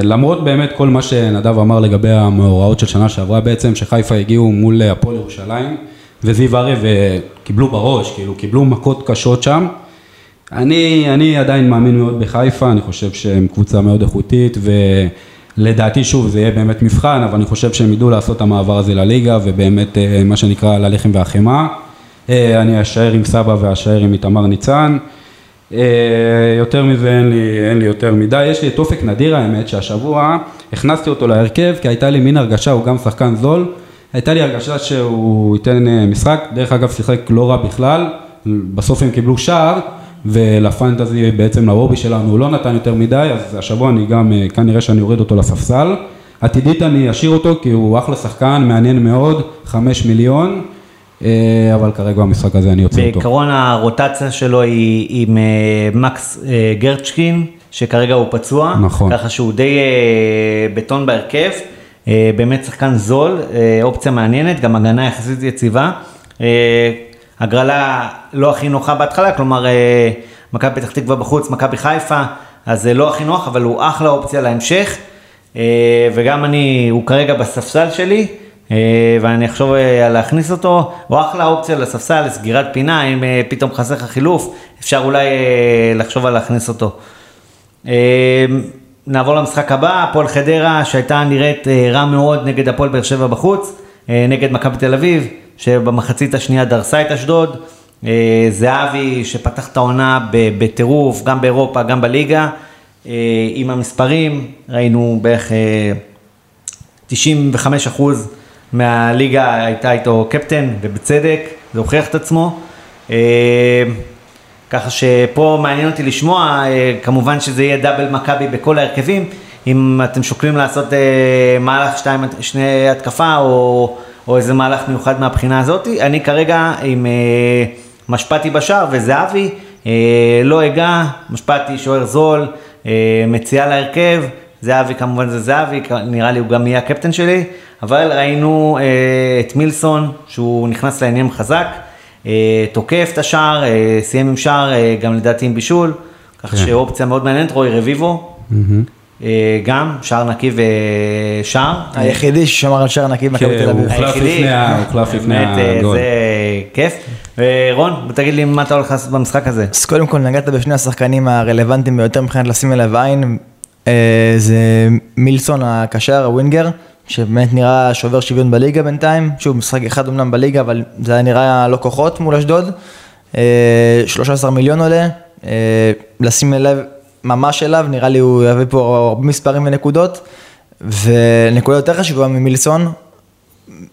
S3: למרות באמת כל מה שנדב אמר לגבי המאורעות של שנה שעברה בעצם, שחיפה הגיעו מול הפועל ירושלים וזיו אריה וקיבלו בראש, כאילו קיבלו מכות קשות שם. אני, אני עדיין מאמין מאוד בחיפה, אני חושב שהם קבוצה מאוד איכותית ולדעתי שוב זה יהיה באמת מבחן, אבל אני חושב שהם ידעו לעשות את המעבר הזה לליגה ובאמת אה, מה שנקרא ללחם והחמאה. אה, אני אשאר עם סבא ואשאר עם איתמר ניצן. אה, יותר מזה אין לי, אין לי יותר מדי, יש לי את אופק נדיר האמת שהשבוע הכנסתי אותו להרכב כי הייתה לי מין הרגשה, הוא גם שחקן זול, הייתה לי הרגשה שהוא ייתן אה, משחק, דרך אגב שיחק לא רע בכלל, בסוף הם קיבלו שער ולפנטזי בעצם לרובי שלנו הוא לא נתן יותר מדי, אז השבוע אני גם אה, כנראה שאני אוריד אותו לספסל, עתידית אני אשאיר אותו כי הוא אחלה שחקן, מעניין מאוד, חמש מיליון, אה, אבל כרגע במשחק הזה אני יוצא אותו.
S1: בעיקרון הרוטציה שלו היא עם מקס גרצ'קין, שכרגע הוא פצוע.
S3: נכון.
S1: ככה שהוא די בטון בהרכב. אה, באמת שחקן זול, אה, אופציה מעניינת, גם הגנה יחסית יציבה. אה, הגרלה לא הכי נוחה בהתחלה, כלומר מכבי פתח תקווה בחוץ, מכבי חיפה, אז זה לא הכי נוח, אבל הוא אחלה אופציה להמשך. וגם אני, הוא כרגע בספסל שלי, ואני אחשוב להכניס אותו, הוא אחלה אופציה לספסל, לסגירת פינה, אם פתאום חסר לך חילוף, אפשר אולי לחשוב על להכניס אותו. נעבור למשחק הבא, הפועל חדרה שהייתה נראית אה, רע מאוד נגד הפועל באר שבע בחוץ, אה, נגד מכבי תל אביב, שבמחצית השנייה דרסה את אשדוד. אה, זהבי שפתח את העונה בטירוף, גם באירופה, גם בליגה. עם המספרים, ראינו בערך אה, 95 אחוז מהליגה הייתה איתו קפטן, ובצדק, זה הוכיח את עצמו. ככה שפה מעניין אותי לשמוע, אה, כמובן שזה יהיה דאבל מכבי בכל ההרכבים, אם אתם שוקלים לעשות אה, מהלך שתיים, שני התקפה או, או איזה מהלך מיוחד מהבחינה הזאת. אני כרגע עם אה, משפטי בשער וזהבי, לא אגע, משפטי שוער זול, אה, מציעה להרכב, זהבי כמובן זה זהבי, נראה לי הוא גם יהיה הקפטן שלי, אבל ראינו את מילסון שהוא נכנס לעניינים חזק. אה, תוקף את השער, אה, סיים עם שער, אה, גם לדעתי עם בישול, ככה
S3: כן.
S1: שאופציה מאוד מעניינת, רוי רביבו. אה, גם, שער נקי ושער.
S2: היחידי ששמר על שער נקי במכבי
S3: כן,
S2: תל
S3: הוא
S2: אביב.
S3: הוחלף
S1: היחידי.
S3: לפני ה- הוחלף לפני הגול.
S1: זה כיף. רון, תגיד לי מה אתה הולך לעשות במשחק הזה.
S2: אז קודם כל נגעת בשני השחקנים הרלוונטיים ביותר מבחינת לשים אליו עין, זה מילסון הקשר, הווינגר, שבאמת נראה שובר שוויון בליגה בינתיים, שוב משחק אחד אמנם בליגה, אבל זה היה נראה לא כוחות מול אשדוד, אה, 13 מיליון עולה, אה, לשים אליו, ממש אליו, נראה לי הוא יביא פה הרבה מספרים ונקודות, ונקודה יותר חשובה ממילסון,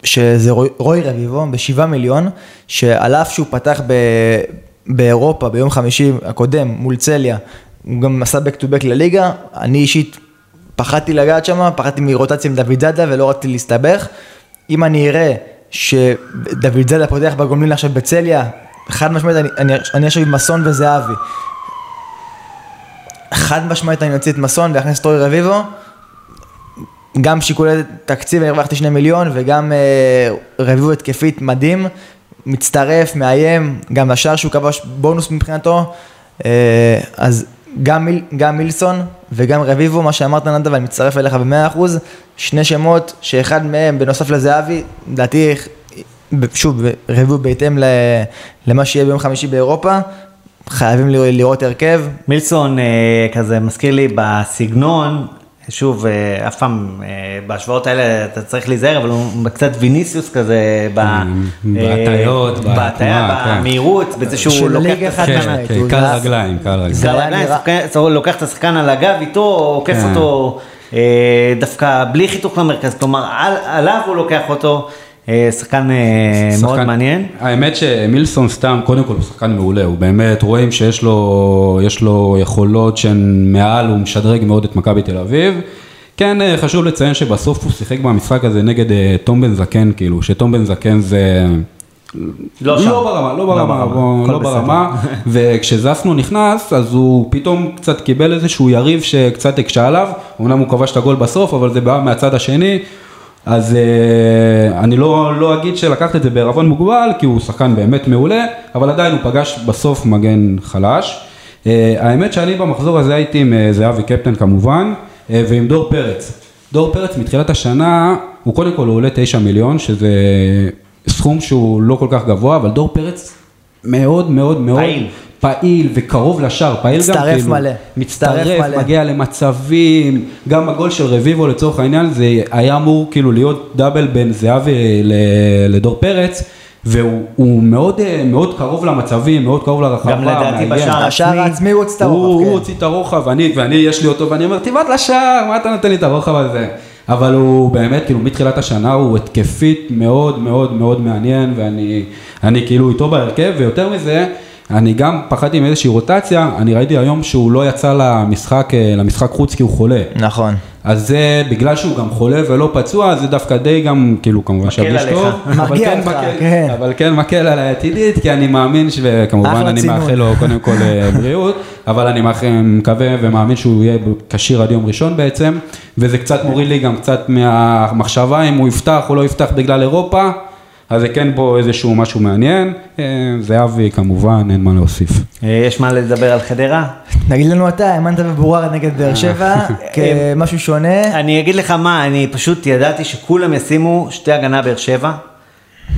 S2: שזה רוי, רביבו בשבעה מיליון, שעל אף שהוא פתח ב, באירופה ביום חמישי הקודם מול צליה, הוא גם עשה back to back לליגה, אני אישית פחדתי לגעת שם, פחדתי מרוטציה עם דוד זאדה ולא רציתי להסתבך. אם אני אראה שדוד זאדה פותח בגומלין עכשיו בצליה, חד משמעית אני, אני, אני עכשיו עם מסון וזהבי. חד משמעית אני אוציא את מסון ואכניס את רוי רביבו. גם שיקולי תקציב הרווחתי שני מיליון וגם אה, רביבו התקפית מדהים, מצטרף, מאיים, גם לשער שהוא כבש בונוס מבחינתו, אה, אז גם, מיל, גם מילסון וגם רביבו, מה שאמרת נדב, ואני מצטרף אליך במאה אחוז, שני שמות שאחד מהם בנוסף לזהבי, לדעתי, שוב, רביבו בהתאם למה שיהיה ביום חמישי באירופה, חייבים לראות הרכב,
S1: מילסון אה, כזה מזכיר לי בסגנון, שוב, אה, אף פעם אה, בהשוואות האלה אתה צריך להיזהר, אבל הוא קצת ויניסיוס כזה, אה,
S3: בהטיות,
S1: בהטיה,
S3: בתנועה, כן.
S1: במהירות, בזה שהוא לוקח את השחקן.
S3: כן, קל. רגליים, קל רגליים.
S1: הוא לוקח את השחקן על הגב איתו, עוקף
S3: כן.
S1: אותו דווקא בלי חיתוך למרכז, כלומר על- עליו הוא לוקח אותו, שחקן אה, מאוד
S3: שחקן-
S1: מעניין.
S3: האמת שמילסון סתם, קודם כל הוא שחקן מעולה, הוא באמת, רואים שיש לו, יש לו יכולות שהן מעל, הוא משדרג מאוד את מכבי תל אביב. כן, אה, חשוב לציין שבסוף הוא שיחק במשחק הזה נגד אה, תום בן זקן, כאילו, שתום בן זקן זה...
S1: לא שם.
S3: לא ברמה, לא ברמה,
S1: ברמה,
S3: בוא, לא. ברמה, וכשזסנו נכנס, אז הוא פתאום קצת קיבל איזשהו יריב שקצת הקשה עליו, אמנם הוא כבש את הגול בסוף, אבל זה בא מהצד השני, אז אה, אני לא, לא אגיד שלקחת את זה בערבון מוגבל, כי הוא שחקן באמת מעולה, אבל עדיין הוא פגש בסוף מגן חלש. אה, האמת שאני במחזור הזה הייתי עם אה, זהבי קפטן כמובן, ועם דור פרץ. דור פרץ מתחילת השנה, הוא קודם כל הוא עולה 9 מיליון, שזה סכום שהוא לא כל כך גבוה, אבל דור פרץ מאוד מאוד מאוד
S1: פעיל.
S3: פעיל וקרוב לשער, פעיל גם
S2: מצטרף
S3: כאילו,
S2: מלא.
S3: מצטרף,
S2: מצטרף מלא.
S3: מגיע למצבים, גם הגול של רביבו לצורך העניין, זה היה אמור כאילו להיות דאבל בין זהבי ל- לדור פרץ, והוא הוא מאוד, מאוד קרוב למצבים, מאוד קרוב לרחבה,
S1: גם לדעתי. בשער
S2: השער העצמי הוא הוציא את הרוחב,
S3: הוא
S2: כן.
S3: הוציא את הרוחב, ואני, ואני יש לי אותו, ואני אומר, תבעט לשער, מה אתה נותן לי את הרוחב הזה? אבל הוא באמת, כאילו, מתחילת השנה הוא התקפית מאוד מאוד מאוד מעניין, ואני אני כאילו איתו בהרכב, ויותר מזה, אני גם פחדתי מאיזושהי רוטציה, אני ראיתי היום שהוא לא יצא למשחק, אה, למשחק חוץ כי הוא חולה.
S2: נכון.
S3: אז זה בגלל שהוא גם חולה ולא פצוע, זה דווקא די גם, כאילו כמובן שירגיש
S1: עליך.
S3: טוב. אבל
S2: מרגיע
S3: כן
S2: אותך,
S3: מקל-
S2: כן.
S3: אבל כן מקל עליי עתידית, כי אני מאמין, ש- וכמובן אני
S2: צינון.
S3: מאחל לו קודם כל אה, בריאות, אבל אני מאחל- מקווה ומאמין שהוא יהיה כשיר עד יום ראשון בעצם, וזה קצת מוריד לי גם קצת מהמחשבה אם הוא יפתח או לא יפתח בגלל אירופה, אז זה כן פה איזשהו משהו מעניין. אה, זהבי כמובן, אין מה להוסיף.
S1: אה, יש מה לדבר על חדרה?
S2: תגיד לנו אתה, האמנת בבורר נגד באר שבע, כמשהו שונה,
S1: אני אגיד לך מה, אני פשוט ידעתי שכולם ישימו שתי הגנה באר שבע,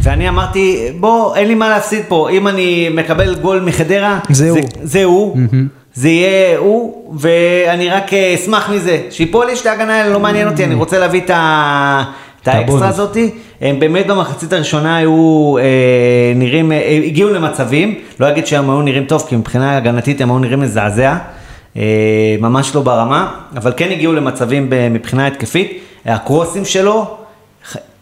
S1: ואני אמרתי, בוא, אין לי מה להפסיד פה, אם אני מקבל גול מחדרה,
S2: זה הוא.
S1: זה הוא, זה יהיה הוא, ואני רק אה, אשמח מזה. שיפול לי שתי הגנה האלה, לא מעניין אותי, אני רוצה להביא את ה... את האקסטרה. הזאתי, הם באמת במחצית הראשונה היו אה, נראים, אה, הגיעו למצבים, לא אגיד שהם היו נראים טוב, כי מבחינה הגנתית הם היו נראים מזעזע, אה, ממש לא ברמה, אבל כן הגיעו למצבים ב- מבחינה התקפית, הקרוסים שלו,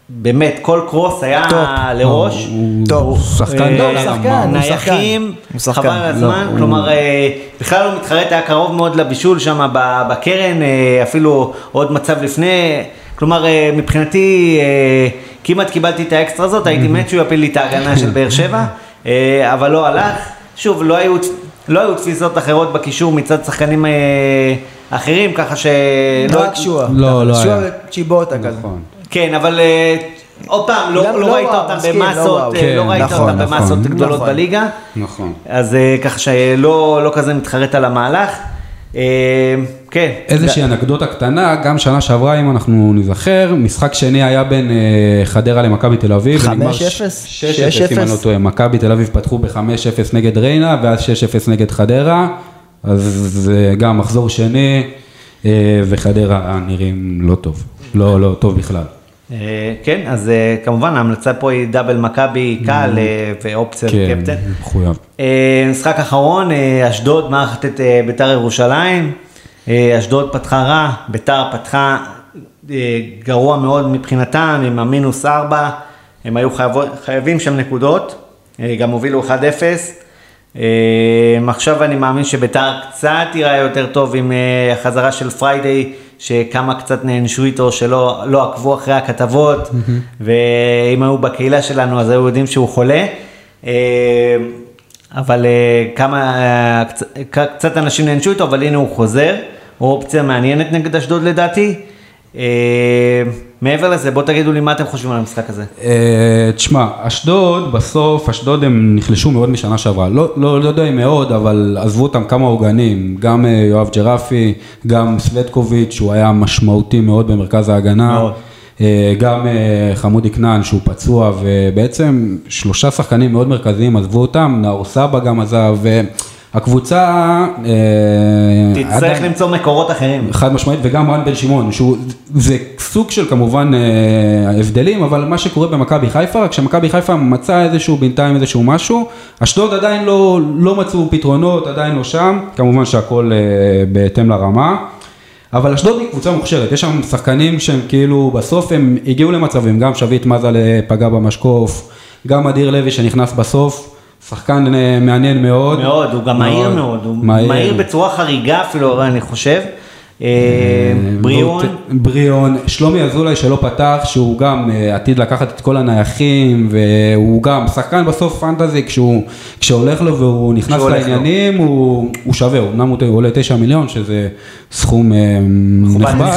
S1: באמת, כל קרוס היה
S2: top.
S1: לראש.
S3: הוא-
S2: טוב.
S3: הוא שחקן
S1: אה,
S2: לא, הוא
S3: ברמה.
S2: שחקן, הוא
S1: נייחים,
S2: הוא שחקן.
S1: חבל על
S3: לא,
S1: הזמן,
S3: הוא-
S1: כלומר אה, בכלל לא מתחרט, היה קרוב מאוד לבישול שם בקרן, אה, אפילו עוד מצב לפני, כלומר אה, מבחינתי אה, כמעט קיבלתי את האקסטרה הזאת, הייתי מת שהוא יפיל לי את ההגנה של באר שבע, אה, אבל לא הלך, שוב לא היו, לא היו תפיסות אחרות בקישור מצד שחקנים אה, אחרים, ככה שלא...
S2: לא רק שועה.
S3: לא, לא
S2: שועה
S3: היה.
S2: וצ'יבוטה כזה.
S3: נכון.
S1: כן, אבל אה, עוד פעם, לא, לא
S2: לא
S1: ראית
S2: וואו,
S1: אותם
S2: לא
S1: במסות, לא ראית
S2: נכון,
S1: אותם
S3: נכון,
S1: במסות גדולות
S2: נכון.
S1: בליגה.
S3: נכון.
S1: אז אה, ככה שלא לא כזה מתחרט על המהלך. אה, כן.
S3: איזושהי אנקדוטה קטנה, גם שנה שעברה, אם אנחנו נזכר, משחק שני היה בין חדרה למכבי תל אביב.
S2: 5-0?
S3: ונגמר 6-0 אם אני לא טועה, מכבי תל אביב פתחו ב-5-0 נגד ריינה, ואז 6-0 נגד חדרה, אז זה גם מחזור שני, וחדרה נראים לא טוב, לא, לא טוב בכלל.
S1: אה, כן, אז אה, כמובן ההמלצה פה היא דאבל מכבי קל אה, ואופציה
S3: כן,
S1: קפטן.
S3: מחויב.
S1: אה, משחק אחרון, אשדוד מארחת את ביתר ירושלים. אשדוד פתחה רע, ביתר פתחה גרוע מאוד מבחינתם, עם המינוס ארבע. הם היו חייבים שם נקודות, גם הובילו 1-0. אה, עכשיו אני מאמין שביתר קצת ייראה יותר טוב עם החזרה של פריידיי, שכמה קצת נענשו איתו, שלא לא עקבו אחרי הכתבות, ואם היו בקהילה שלנו אז היו יודעים שהוא חולה. אה, אבל אה, כמה, אה, קצ- ק- קצת אנשים נענשו איתו, אבל הנה הוא חוזר, הוא אופציה מעניינת נגד אשדוד לדעתי. מעבר לזה, בואו תגידו לי מה אתם חושבים על המשחק הזה.
S3: אה, תשמע, אשדוד, בסוף, אשדוד הם נחלשו מאוד משנה שעברה. לא, לא, לא יודע אם מאוד, אבל עזבו אותם כמה עוגנים. גם אה, יואב ג'רפי, גם סווטקוביץ', שהוא היה משמעותי מאוד במרכז ההגנה.
S1: מאוד.
S3: אה, גם חמודי כנען שהוא פצוע, ובעצם שלושה שחקנים מאוד מרכזיים עזבו אותם, נאור סבא גם עזב, והקבוצה... אה,
S1: תצטרך למצוא מקורות אחרים.
S3: חד משמעית, וגם רן בן שמעון, שהוא, זה סוג של כמובן אה, הבדלים, אבל מה שקורה במכבי חיפה, רק שמכבי חיפה מצא איזשהו בינתיים איזשהו משהו, אשדוד עדיין לא, לא מצאו פתרונות, עדיין לא שם, כמובן שהכל אה, בהתאם לרמה. אבל אשדוד היא קבוצה מוכשרת, יש שם שחקנים שהם כאילו בסוף הם הגיעו למצבים, גם שביט מזל פגע במשקוף, גם אדיר לוי שנכנס בסוף, שחקן אה, מעניין מאוד.
S1: מאוד, הוא גם מהיר מאוד, הוא מהיר בצורה חריגה אפילו, אני חושב. אה, בריאון,
S3: בריאון, שלומי אזולאי שלא פתח, שהוא גם אה, עתיד לקחת את כל הנייחים, והוא גם שחקן בסוף פנטזי, כשהוא, כשהולך לו והוא נכנס. לעניינים, הוא, הוא שווה, אמנם הוא עולה 9 מיליון, שזה סכום אה, נכבד.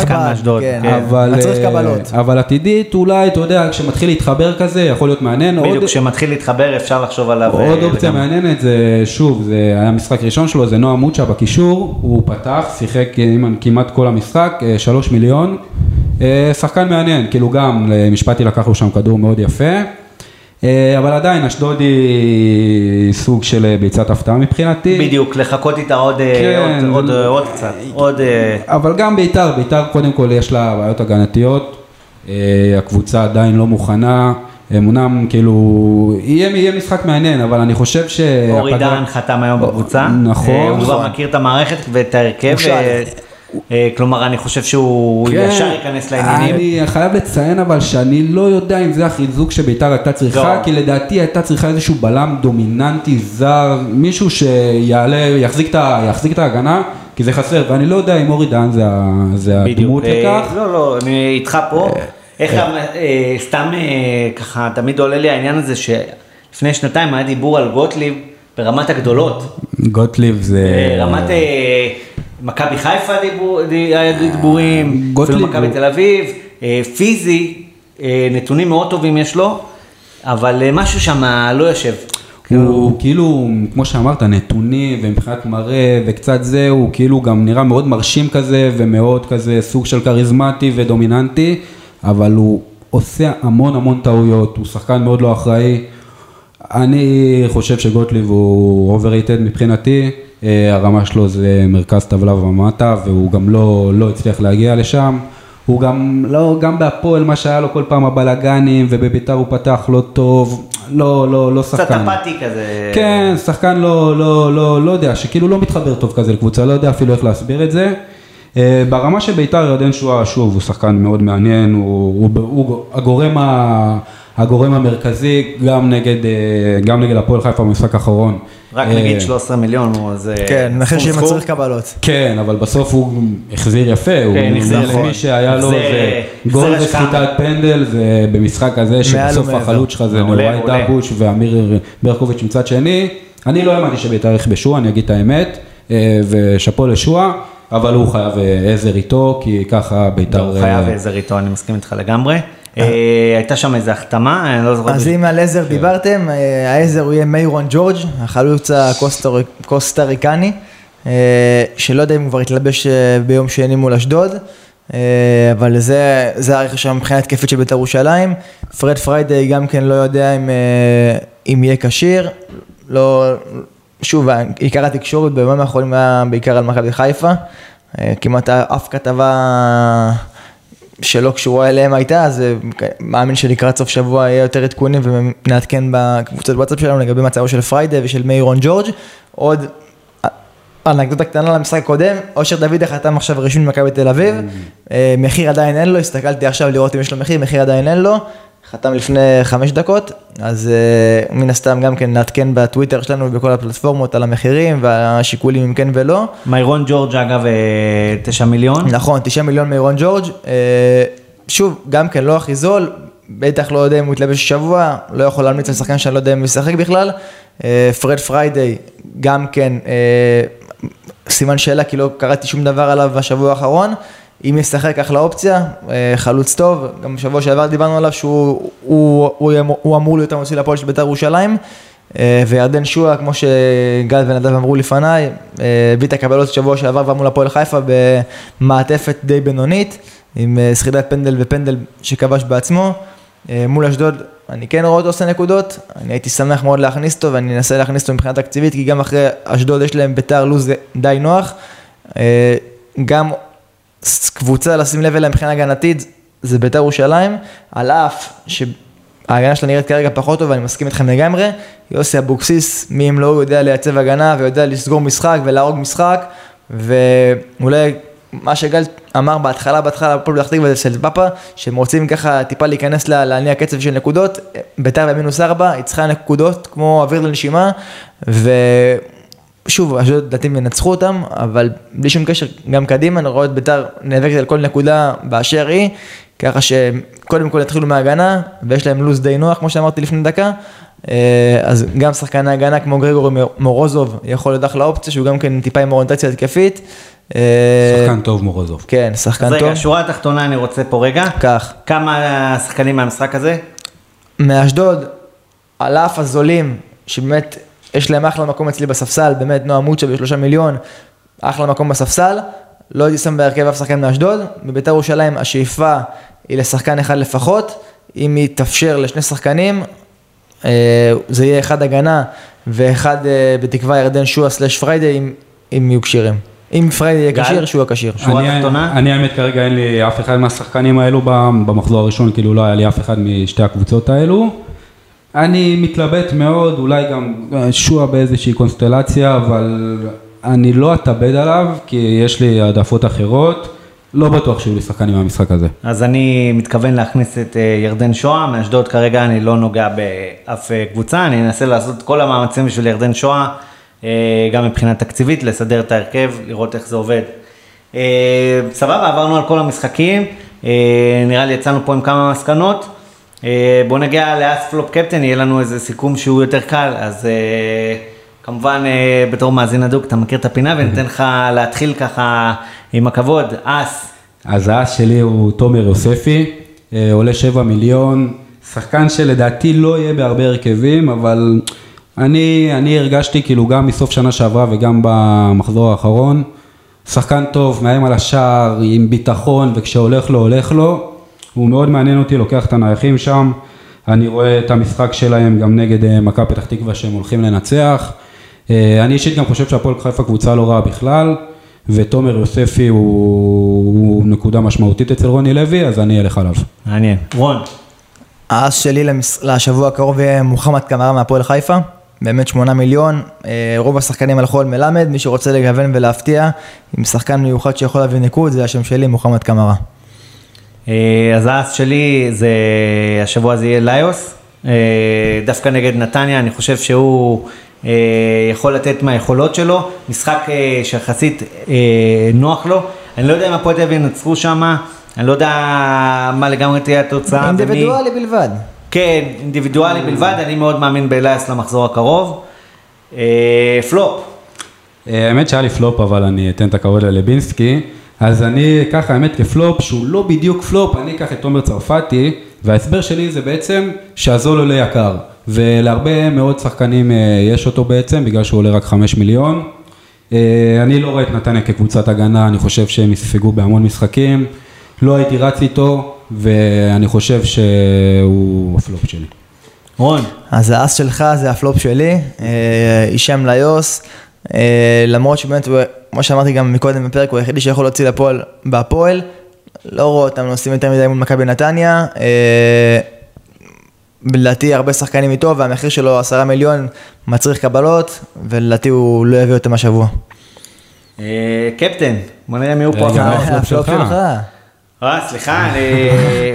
S2: כן.
S1: כן.
S3: אבל, אה, עתידית אולי, אתה יודע, כשמתחיל להתחבר כזה, יכול להיות מעניין. עוד-
S1: בדיוק, כשמתחיל להתחבר אפשר לחשוב עליו.
S3: עוד
S1: אה,
S3: אופציה. מעניינת זה, שוב, זה היה משחק ראשון שלו, זה נועם מוצ'ה בקישור, הוא פתח, שיחק אה, עם כמעט כל המשחק, אה, שלוש מיליון, אה, שחקן מעניין, כאילו גם, משפטי לקח לו שם כדור מאוד יפה, אה, אבל עדיין אשדוד היא סוג של ביצת הפתעה מבחינתי.
S1: בדיוק, לחכות איתה עוד,
S3: כן,
S1: עוד, עוד, עוד קצת. עוד,
S3: אבל גם ביתר, ביתר קודם כל יש לה בעיות הגנתיות, הקבוצה עדיין לא מוכנה, אמנם כאילו, יהיה, יהיה משחק מעניין, אבל אני חושב ש...
S1: אורי דהן חתם היום בקבוצה.
S3: נכון.
S1: הוא כבר
S2: נכון.
S1: מכיר את המערכת ואת ההרכב. אה, אה, כלומר, אני חושב שהוא
S3: כן,
S1: ישר ייכנס לעניינים.
S3: אני חייב לציין אבל שאני לא יודע אם זה החיזוק שביתר הייתה צריכה,
S1: לא.
S3: כי לדעתי הייתה צריכה איזשהו בלם דומיננטי זר, מישהו שיעלה, יחזיק את, ההגנה, כי זה חסר, ואני לא יודע אם אורי דהן זה, זה. הדמות
S1: אה,
S3: לכך.
S1: לא, לא, אני איתך פה. איך, אה, סתם אה, ככה, תמיד עולה לי העניין הזה שלפני שנתיים היה דיבור על גוטליב ברמת הגדולות.
S3: גוטליב זה...
S1: אה, רמת אה, מכבי חיפה דיבור- היה דיבורים, אפילו מכבי תל אביב, אה, פיזי, אה, נתונים מאוד טובים יש לו, אבל אה, משהו שם לא יושב.
S3: הוא כאילו, כמו שאמרת, נתונים ומבחינת מראה וקצת זה, הוא כאילו גם נראה מאוד מרשים כזה ומאוד כזה סוג של כריזמטי ודומיננטי, אבל הוא עושה המון המון טעויות, הוא שחקן מאוד לא אחראי. אני חושב שגוטליב הוא overrated מבחינתי, הרמה שלו זה מרכז טבלה ומטה והוא גם לא, לא הצליח להגיע לשם. הוא גם, לא, גם בהפועל מה שהיה לו כל פעם הבלאגנים ובביתר הוא פתח לא טוב, לא, לא, לא שחקן.
S1: קצת אפאתי כזה.
S3: כן, שחקן לא, לא, לא, לא יודע, שכאילו לא מתחבר טוב כזה לקבוצה, לא יודע אפילו איך להסביר את זה. אה, ברמה של ביתר ירדן שואה, שוב, הוא שחקן מאוד מעניין, הוא, הוא, הוא הגורם, ה, הגורם המרכזי, גם נגד, אה, גם נגד הפועל חיפה במשחק האחרון.
S1: רק
S3: אה,
S1: נגיד 13 מיליון, הוא אז... אה,
S2: כן,
S1: סכום סכום.
S2: שמצריך קבלות.
S3: כן, אבל בסוף הוא החזיר יפה, הוא
S1: החזיר
S3: נכון.
S1: יפה.
S3: למי שהיה לו
S1: החזיר,
S3: זה
S1: אה,
S3: גול. וסחיטת פנדל, זה במשחק הזה שבסוף. החלוץ שלך זה נוראי. דבוש ואמיר ברקוביץ' מצד שני. אני לא האמנתי שבית"ר יכבשו, אני אגיד את האמת, אה, ושאפו לשועה, אבל הוא חייב אה, עזר איתו, כי ככה בית"ר...
S1: הוא חייב
S3: אה,
S1: עזר איתו, אני מסכים איתך לגמרי. אה, הייתה שם איזו החתמה, אני לא זוכר.
S2: אז אם על עזר דיברתם, אה, העזר הוא יהיה מיירון ג'ורג', החלוץ הקוסטה-ריקני. אה, שלא יודע אם הוא כבר יתלבש אה, ביום שני מול אשדוד, אבל זה, זה הרכש מבחינה התקפית של בית"ר ירושלים. פרד פריידי גם כן לא יודע אם, אם יהיה כשיר, לא, שוב, עיקר התקשורת בימים האחרונים היה בעיקר על מכבי חיפה, כמעט אף כתבה שלא קשורה אליהם הייתה, אז אה, מאמין שלקראת סוף שבוע יהיה יותר עדכונים ונעדכן בקבוצת וואטסאפ שלנו לגבי מצבו של פריידי ושל מאירון ג'ורג'. עוד אנקדוטה קטנה למשחק הקודם, אושר דוידה חתם עכשיו רשמי ממכבי תל אביב, אה, מחיר עדיין אין לו, הסתכלתי עכשיו לראות אם יש לו מחיר, מחיר עדיין אין לו, חתם לפני חמש דקות, אז אה, מן הסתם גם כן נעדכן בטוויטר שלנו ובכל הפלטפורמות על המחירים והשיקולים אם כן ולא.
S1: מיירון ג'ורג' אגב, אה, תשע מיליון.
S2: נכון, תשעה מיליון מאירון ג'ורג'. אה, שוב, גם כן לא הכי זול, בטח לא יודע אם הוא יתלבש שבוע, לא יכול להמליץ על שחקן שאני לא יודע אם הוא ישחק בכלל. אה, פרד פריידי, גם כן, אה, סימן שאלה, כי לא קראתי שום דבר עליו בשבוע האחרון. אם ישחק אחלה אופציה, אה, חלוץ טוב, גם בשבוע שעבר דיברנו עליו שהוא הוא, הוא, הוא, הוא אמור להיות המוציא לפועל של בית"ר ירושלים. אה, וירדן שועה, כמו שגל ונדב אמרו לפניי, אה, הביא את הקבלות שבוע שעבר כבר מול הפועל חיפה במעטפת די בינונית, עם סחידת פנדל ופנדל שכבש בעצמו. מול אשדוד, אני כן רואה אותו עושה נקודות, אני הייתי שמח מאוד להכניס אותו ואני אנסה להכניס אותו מבחינה תקציבית, כי גם אחרי אשדוד יש להם ביתר לו"ז די נוח. גם קבוצה לשים לב אליה מבחינה הגנתית, זה ביתר ירושלים, על אף שההגנה שלה נראית כרגע פחות טוב, ואני מסכים איתכם לגמרי, יוסי אבוקסיס, מי אם לא הוא יודע לייצב הגנה ויודע לסגור משחק ולהרוג משחק, ואולי מה שגל אמר בהתחלה, בהתחלה, הפועל פתח תקווה של פאפה, שהם רוצים ככה טיפה להיכנס לה- להניע קצב של נקודות, ביתר במינוס ארבע, היא צריכה נקודות כמו אוויר לנשימה, ושוב, אשדוד לדעתי ינצחו אותם, אבל בלי שום קשר, גם קדימה, אני רואה את ביתר נאבקת על כל נקודה באשר היא, ככה שקודם כל יתחילו מההגנה, ויש להם לו"ז די נוח, כמו שאמרתי לפני דקה. אה, אז גם שחקני הגנה כמו גרגורי מורוזוב יכול להיות אחלה אופציה, שהוא גם כן טיפה עם אוריינטציה התקפית. אה,
S3: שחקן טוב מורוזוב.
S2: כן,
S1: אז
S2: שחקן
S1: רגע,
S2: טוב.
S1: שורה התחתונה אני רוצה פה רגע.
S2: כך,
S1: כמה שחקנים מהמשחק הזה?
S2: מאשדוד, על אף הזולים, שבאמת יש להם אחלה מקום אצלי בספסל, באמת נועה מוצ'ה בשלושה מיליון, אחלה מקום בספסל, לא הייתי שם בהרכב אף שחקן מאשדוד, בביתר ירושלים השאיפה היא לשחקן אחד לפחות, אם היא תאפשר לשני שחקנים, אה, זה יהיה אחד הגנה ואחד אה, בתקווה ירדן שועה סלאש פריידי, אם- אם יהיו כשירים. אם פריידי יהיה? כשיר, שועה כשיר.
S1: שורה
S3: אני-
S1: תחתונה?
S3: אני האמת כרגע אין לי אף אחד מהשחקנים האלו במחזור הראשון, כאילו לא היה לי אף אחד משתי הקבוצות האלו. אני מתלבט מאוד, אולי גם אה, שועה באיזושהי קונסטלציה, אבל אני לא אתאבד עליו, כי יש לי העדפות אחרות. לא בטוח שיהיו לי שחקנים מהמשחק הזה.
S1: אז אני מתכוון להכניס את אה, ירדן שואה, מאשדוד כרגע אני לא נוגע באף אה, קבוצה, אני אנסה לעשות כל המאמצים בשביל ירדן שואה, אה, גם מבחינה תקציבית, לסדר את ההרכב, לראות איך זה עובד. סבבה, עברנו על כל המשחקים, אה, נראה לי יצאנו פה עם כמה מסקנות. אה, בואו נגיע לאס פלופ קפטן, יהיה לנו איזה סיכום שהוא יותר קל, אז אה, כמובן אה, בתור מאזין הדוק אתה מכיר את הפינה וניתן לך להתחיל ככה עם הכבוד, אס.
S3: אז האס שלי הוא תומר יוספי, עולה 7 מיליון, שחקן שלדעתי לא יהיה בהרבה הרכבים, אבל אני, אני הרגשתי כאילו גם מסוף שנה שעברה וגם במחזור האחרון, שחקן טוב, מאיים על השער, עם ביטחון, וכשהולך לו, הולך לו, הוא מאוד מעניין אותי, לוקח את הנייחים שם, אני רואה את המשחק שלהם גם נגד אה, מכבי פתח תקווה שהם הולכים לנצח. אה, אני אישית גם חושב שהפועל חיפה קבוצה לא רעה בכלל, ותומר יוספי הוא, הוא נקודה משמעותית אצל רוני לוי, אז אני אלך עליו.
S1: מעניין. רון.
S2: האס שלי למש... לשבוע הקרוב יהיה מוחמד קמרה מהפועל חיפה, באמת שמונה מיליון, אה, רוב השחקנים הלכו על מלמד, מי שרוצה לגוון ולהפתיע, עם שחקן מיוחד שיכול להביא ניקוד, זה השם שלי, מוחמד קמרה.
S1: אה, אז האס שלי זה, השבוע זה יהיה ליוס, אה, דווקא נגד נתניה, אני חושב שהוא אה, יכול לתת מהיכולות שלו, משחק שיחסית נוח לו, אני לא יודע אם הפועל תל אביב ינצחו שם, אני לא יודע מה לגמרי תהיה התוצאה. ומי-
S2: אינדיבידואלי בלבד.
S1: כן, אינדיבידואלי בלבד, אני מאוד מאמין באליאס למחזור הקרוב. פלופ,
S3: האמת שהיה לי פלופ, אבל אני אתן את הכבוד ללבינסקי. אז אני אקח האמת כפלופ, שהוא לא בדיוק פלופ, אני אקח את תומר צרפתי, וההסבר שלי זה בעצם שהזול עולה יקר. ולהרבה מאוד שחקנים אה, יש אותו בעצם, בגלל שהוא עולה רק 5 מיליון. אה, אני לא רואה את נתניה כקבוצת הגנה, אני חושב שהם יספגו בהמון משחקים. לא הייתי רץ איתו, ואני חושב שהוא הפלופ שלי.
S1: רון,
S2: אז האס שלך זה הפלופ שלי, אה, הישאם ליוס, אה, למרות שבאמת, כמו שאמרתי גם מקודם בפרק, הוא היחידי שיכול להוציא לפועל בהפועל, לא רואה אותם עושים יותר מדי מול מכבי נתניה, אה, לדעתי הרבה שחקנים איתו, והמחיר שלו עשרה מיליון מצריך קבלות, ולדעתי הוא לא יביא אותם השבוע.
S1: אה, קפטן, בוא נראה מי הוא פה.
S3: הפלופ
S2: הפלופ
S3: שלך.
S1: אה, סליחה, אני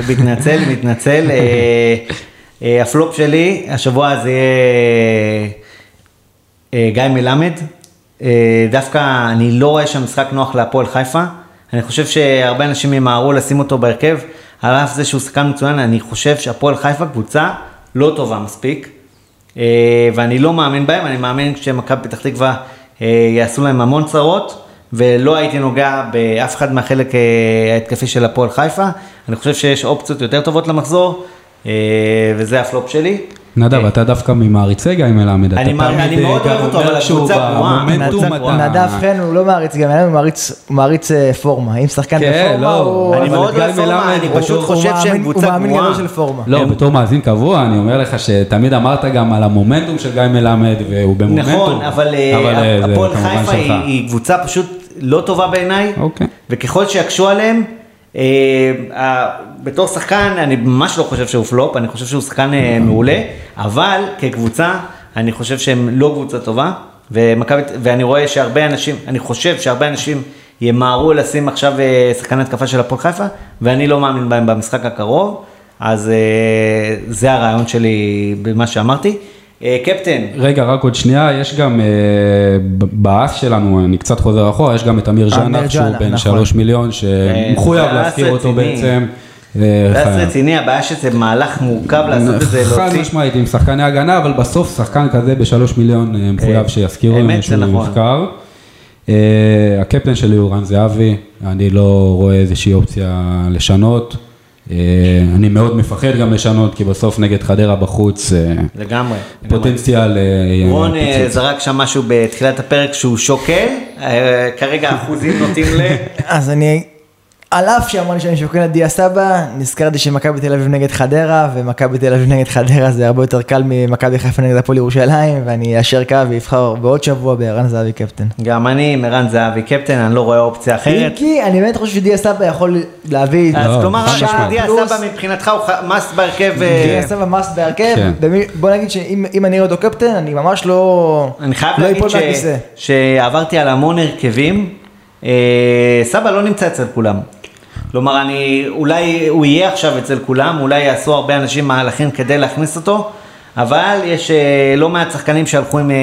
S1: מתנצל, מתנצל. אה, אה, הפלופ שלי, השבוע זה יהיה אה, גיא מלמד. אה, דווקא אני לא רואה שם משחק נוח להפועל חיפה. אני חושב שהרבה אנשים ימהרו לשים אותו בהרכב, על אף זה שהוא שחקן מצוין, אני חושב שהפועל חיפה קבוצה לא טובה מספיק. אה, ואני לא מאמין בהם, אני מאמין שמכבי פתח תקווה אה, יעשו להם המון צרות, ולא הייתי נוגע באף אחד מהחלק ההתקפי של הפועל חיפה. אני חושב שיש אופציות יותר טובות למחזור, וזה הפלופ שלי.
S3: נדב, אתה דווקא ממעריצי גיא מלמד, אתה תמיד גם אומר
S1: אבל
S3: שהוא
S1: גרועה.
S3: במומנטום
S1: גרועה.
S3: אתה...
S2: נדב חן הוא לא מעריץ הוא מעריץ, הוא מעריץ אה, פורמה, אם שחקן
S3: כן,
S2: בפורמה
S3: לא,
S2: הוא...
S1: אני מאוד
S3: גיא
S1: אוהב פורמה,
S3: מלמד
S1: אני פשוט חושב שהם קבוצה
S2: הוא מאמין
S1: גרועה.
S2: גדול של פורמה.
S3: לא, בתור מאזין קבוע, אני אומר לך שתמיד אמרת גם על המומנטום של גיא מלמד, והוא במומנטום.
S1: נכון, אבל אה,
S3: אה,
S1: הפועל חיפה היא קבוצה פשוט לא טובה בעיניי,
S3: אוקיי.
S1: וככל שיקשו עליהם, בתור שחקן אני ממש לא חושב שהוא פלופ, אני חושב שהוא שחקן אה, מעולה, אבל כקבוצה אני חושב שהם לא קבוצה טובה, ומכבי, ואני רואה שהרבה אנשים, אני חושב שהרבה אנשים ימהרו לשים עכשיו אה, שחקן התקפה של הפועל חיפה, ואני לא מאמין בהם במשחק הקרוב, אז אה, זה הרעיון שלי במה שאמרתי. אה, קפטן,
S3: רגע, רק עוד שנייה, יש גם אה, באס שלנו, אני קצת חוזר אחורה, יש גם את אמיר ז'אנק, שהוא בן
S2: נכון.
S3: שלוש מיליון, שמחויב
S1: זה
S3: להזכיר אותו. בעצם.
S1: זה
S3: וחייב.
S1: רציני, הבעיה שזה מהלך מורכב לעשות את זה,
S3: חד. משמעית עם שחקני הגנה, אבל בסוף שחקן כזה בשלוש מיליון אה, מחויב שיזכירו
S1: האמת,
S3: אם
S1: זה
S3: שהוא
S1: נכון.
S3: יוזכר. אה, הקפטן שלי הוא רן זהבי, אני לא רואה איזושהי אופציה לשנות. אה, אני מאוד מפחד גם לשנות, כי בסוף נגד חדרה בחוץ, אה,
S1: לגמרי.
S3: פוטנציאל אה,
S1: רון. זרק שם משהו בתחילת הפרק שהוא שוקל, כרגע האחוזים נוטים ל...
S2: אז אני, על אף שאמרתי שאני שוקל את דיה סבא, נזכרתי שמכבי תל אביב נגד חדרה, ומכבי תל אביב נגד חדרה זה הרבה יותר קל ממכבי חיפה נגד הפועל ירושלים, ואני אאשר קו ואבחר בעוד שבוע בערן זהבי קפטן.
S1: גם אני, מרן זהבי קפטן, אני לא רואה אופציה אחרת.
S2: כי אני באמת חושב שדיה סבא יכול להביא...
S1: אז כלומר. דיה סבא מבחינתך הוא must בהרכב. אה,
S2: דיה סבא מאסט בהרכב,
S3: כן.
S2: בוא נגיד שאם אם אני אראה אותו קפטן, אני ממש לא...
S1: אני חייב
S2: לא
S1: להגיד. שעברתי על המון הרכבים, אה, סבא לא נמצא אצל כולם. כלומר, אני, אולי הוא יהיה עכשיו אצל כולם, אולי יעשו הרבה אנשים מהלכים כדי להכניס אותו, אבל יש אה, לא מעט שחקנים שהלכו עם אה,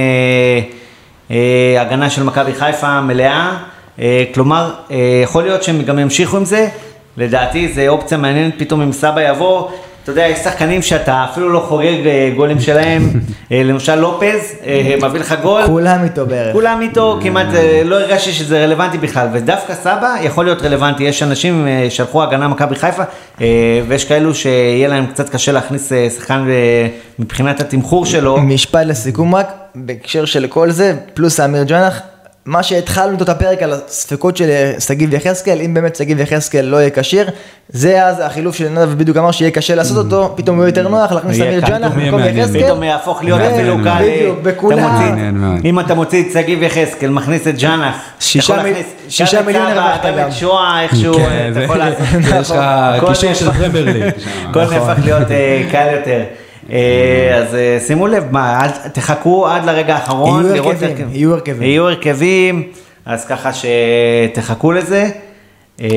S1: אה, הגנה של מכבי חיפה מלאה, אה, כלומר, אה, יכול להיות שהם גם ימשיכו עם זה, לדעתי זה אופציה מעניינת, פתאום אם סבא יבוא, אתה יודע, יש שחקנים שאתה אפילו לא חוגג אה, גולים שלהם, אה, למשל לופז, אה, מביא לך גול,
S2: כולם איתו בערך.
S1: כולם איתו, כמעט לא הרגשתי שזה רלוונטי בכלל, ודווקא סבא יכול להיות רלוונטי, יש אנשים שהלכו הגנה מכבי חיפה, ויש כאלו שיהיה להם קצת קשה להכניס שחקן מבחינת התמחור שלו.
S2: משפט לסיכום רק, בהקשר של כל זה, פלוס האמיר ג'אנח, מה שהתחלנו את הפרק על הספקות של שגיב יחזקאל, אם באמת שגיב יחזקאל לא יהיה כשיר, זה אז החילוף של נדב בדיוק אמר שיהיה קשה לעשות אותו, פתאום הוא יהיה יותר נוח להכניס את אמיר ג'אנח במקום. יחזקאל.
S1: פתאום יהפוך להיות
S2: ו-
S1: אפילו קל,
S2: בדיוק, בכולם.
S1: אם אתה מוציא את שגיב יחזקאל, מכניס את ג'אנח,
S2: שישה
S1: אתה יכול
S2: מי-
S1: להכניס
S2: שישה
S1: גם את
S2: מיליון הרווחת
S1: גם
S2: גם.
S1: את שואה, איכשהו,
S3: כן,
S1: אתה
S3: זה-
S1: יכול לעשות.
S3: יש לך
S1: כל
S3: קישור של פרמייר ליג.
S1: הכל נהפך להיות אה, קל יותר. אה, אז אה, שימו לב, מה, תחכו עד לרגע האחרון.
S2: יהיו הרכבים,
S1: הרכב-
S2: יהיו הרכבים.
S1: יהיו הרכבים, אז ככה שתחכו לזה. אה,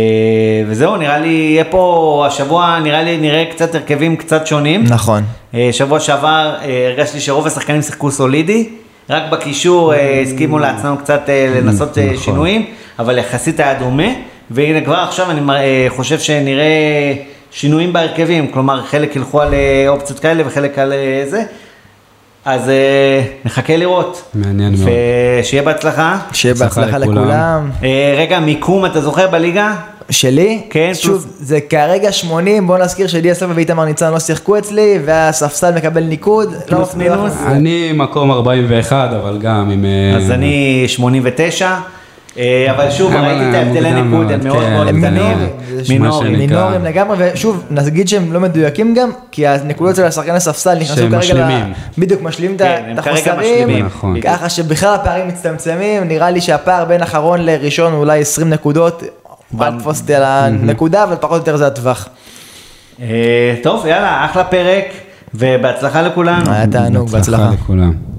S1: וזהו, נראה לי, יהיה פה, השבוע נראה לי נראה קצת הרכבים קצת שונים.
S2: נכון.
S1: שבוע שעבר הרגשתי שרוב השחקנים שיחקו סולידי, רק בקישור הסכימו לעצמם קצת לנסות
S3: נכון.
S1: שינויים, אבל יחסית היה דומה, והנה כבר עכשיו אני חושב שנראה שינויים בהרכבים, כלומר חלק ילכו על אה, אופציות כאלה וחלק על אה, זה, אז אה, נחכה לראות.
S3: מעניין מאוד.
S1: ושיהיה בהצלחה.
S2: שיהיה
S3: בהצלחה לכולם.
S1: אה, רגע, מיקום אתה זוכר בליגה?
S2: שלי?
S1: כן,
S2: שוב,
S1: פלוס-
S2: זה כרגע 80, בוא נזכיר שדיה סבא ואיתמר ניצן לא שיחקו אצלי, והספסל מקבל ניקוד. לא
S1: פלוס. מינוס.
S3: אני מקום 41, אבל גם עם...
S1: אז אני 89, אה, אבל שוב, ראיתי את ההבדלי ניקוד, הם מאוד
S3: כן.
S1: מאוד קטנים.
S3: שנקרא.
S2: מינוריים לגמרי, ושוב, נגיד שהם לא מדויקים גם, כי הנקודות של השחקני ספסל נכנסו
S3: שהם
S2: כרגע, בדיוק, משלימים את
S1: כן,
S2: החוסרים.
S3: נכון.
S2: ככה שבכלל הפערים מצטמצמים, נראה לי שהפער בין אחרון לראשון הוא אולי 20 נקודות, אל תתפוס אותי על הנקודה, אבל פחות או יותר זה הטווח.
S1: אה, טוב, יאללה, אחלה פרק, ובהצלחה לכולנו.
S2: היה תענוג, בהצלחה.
S3: לכולם.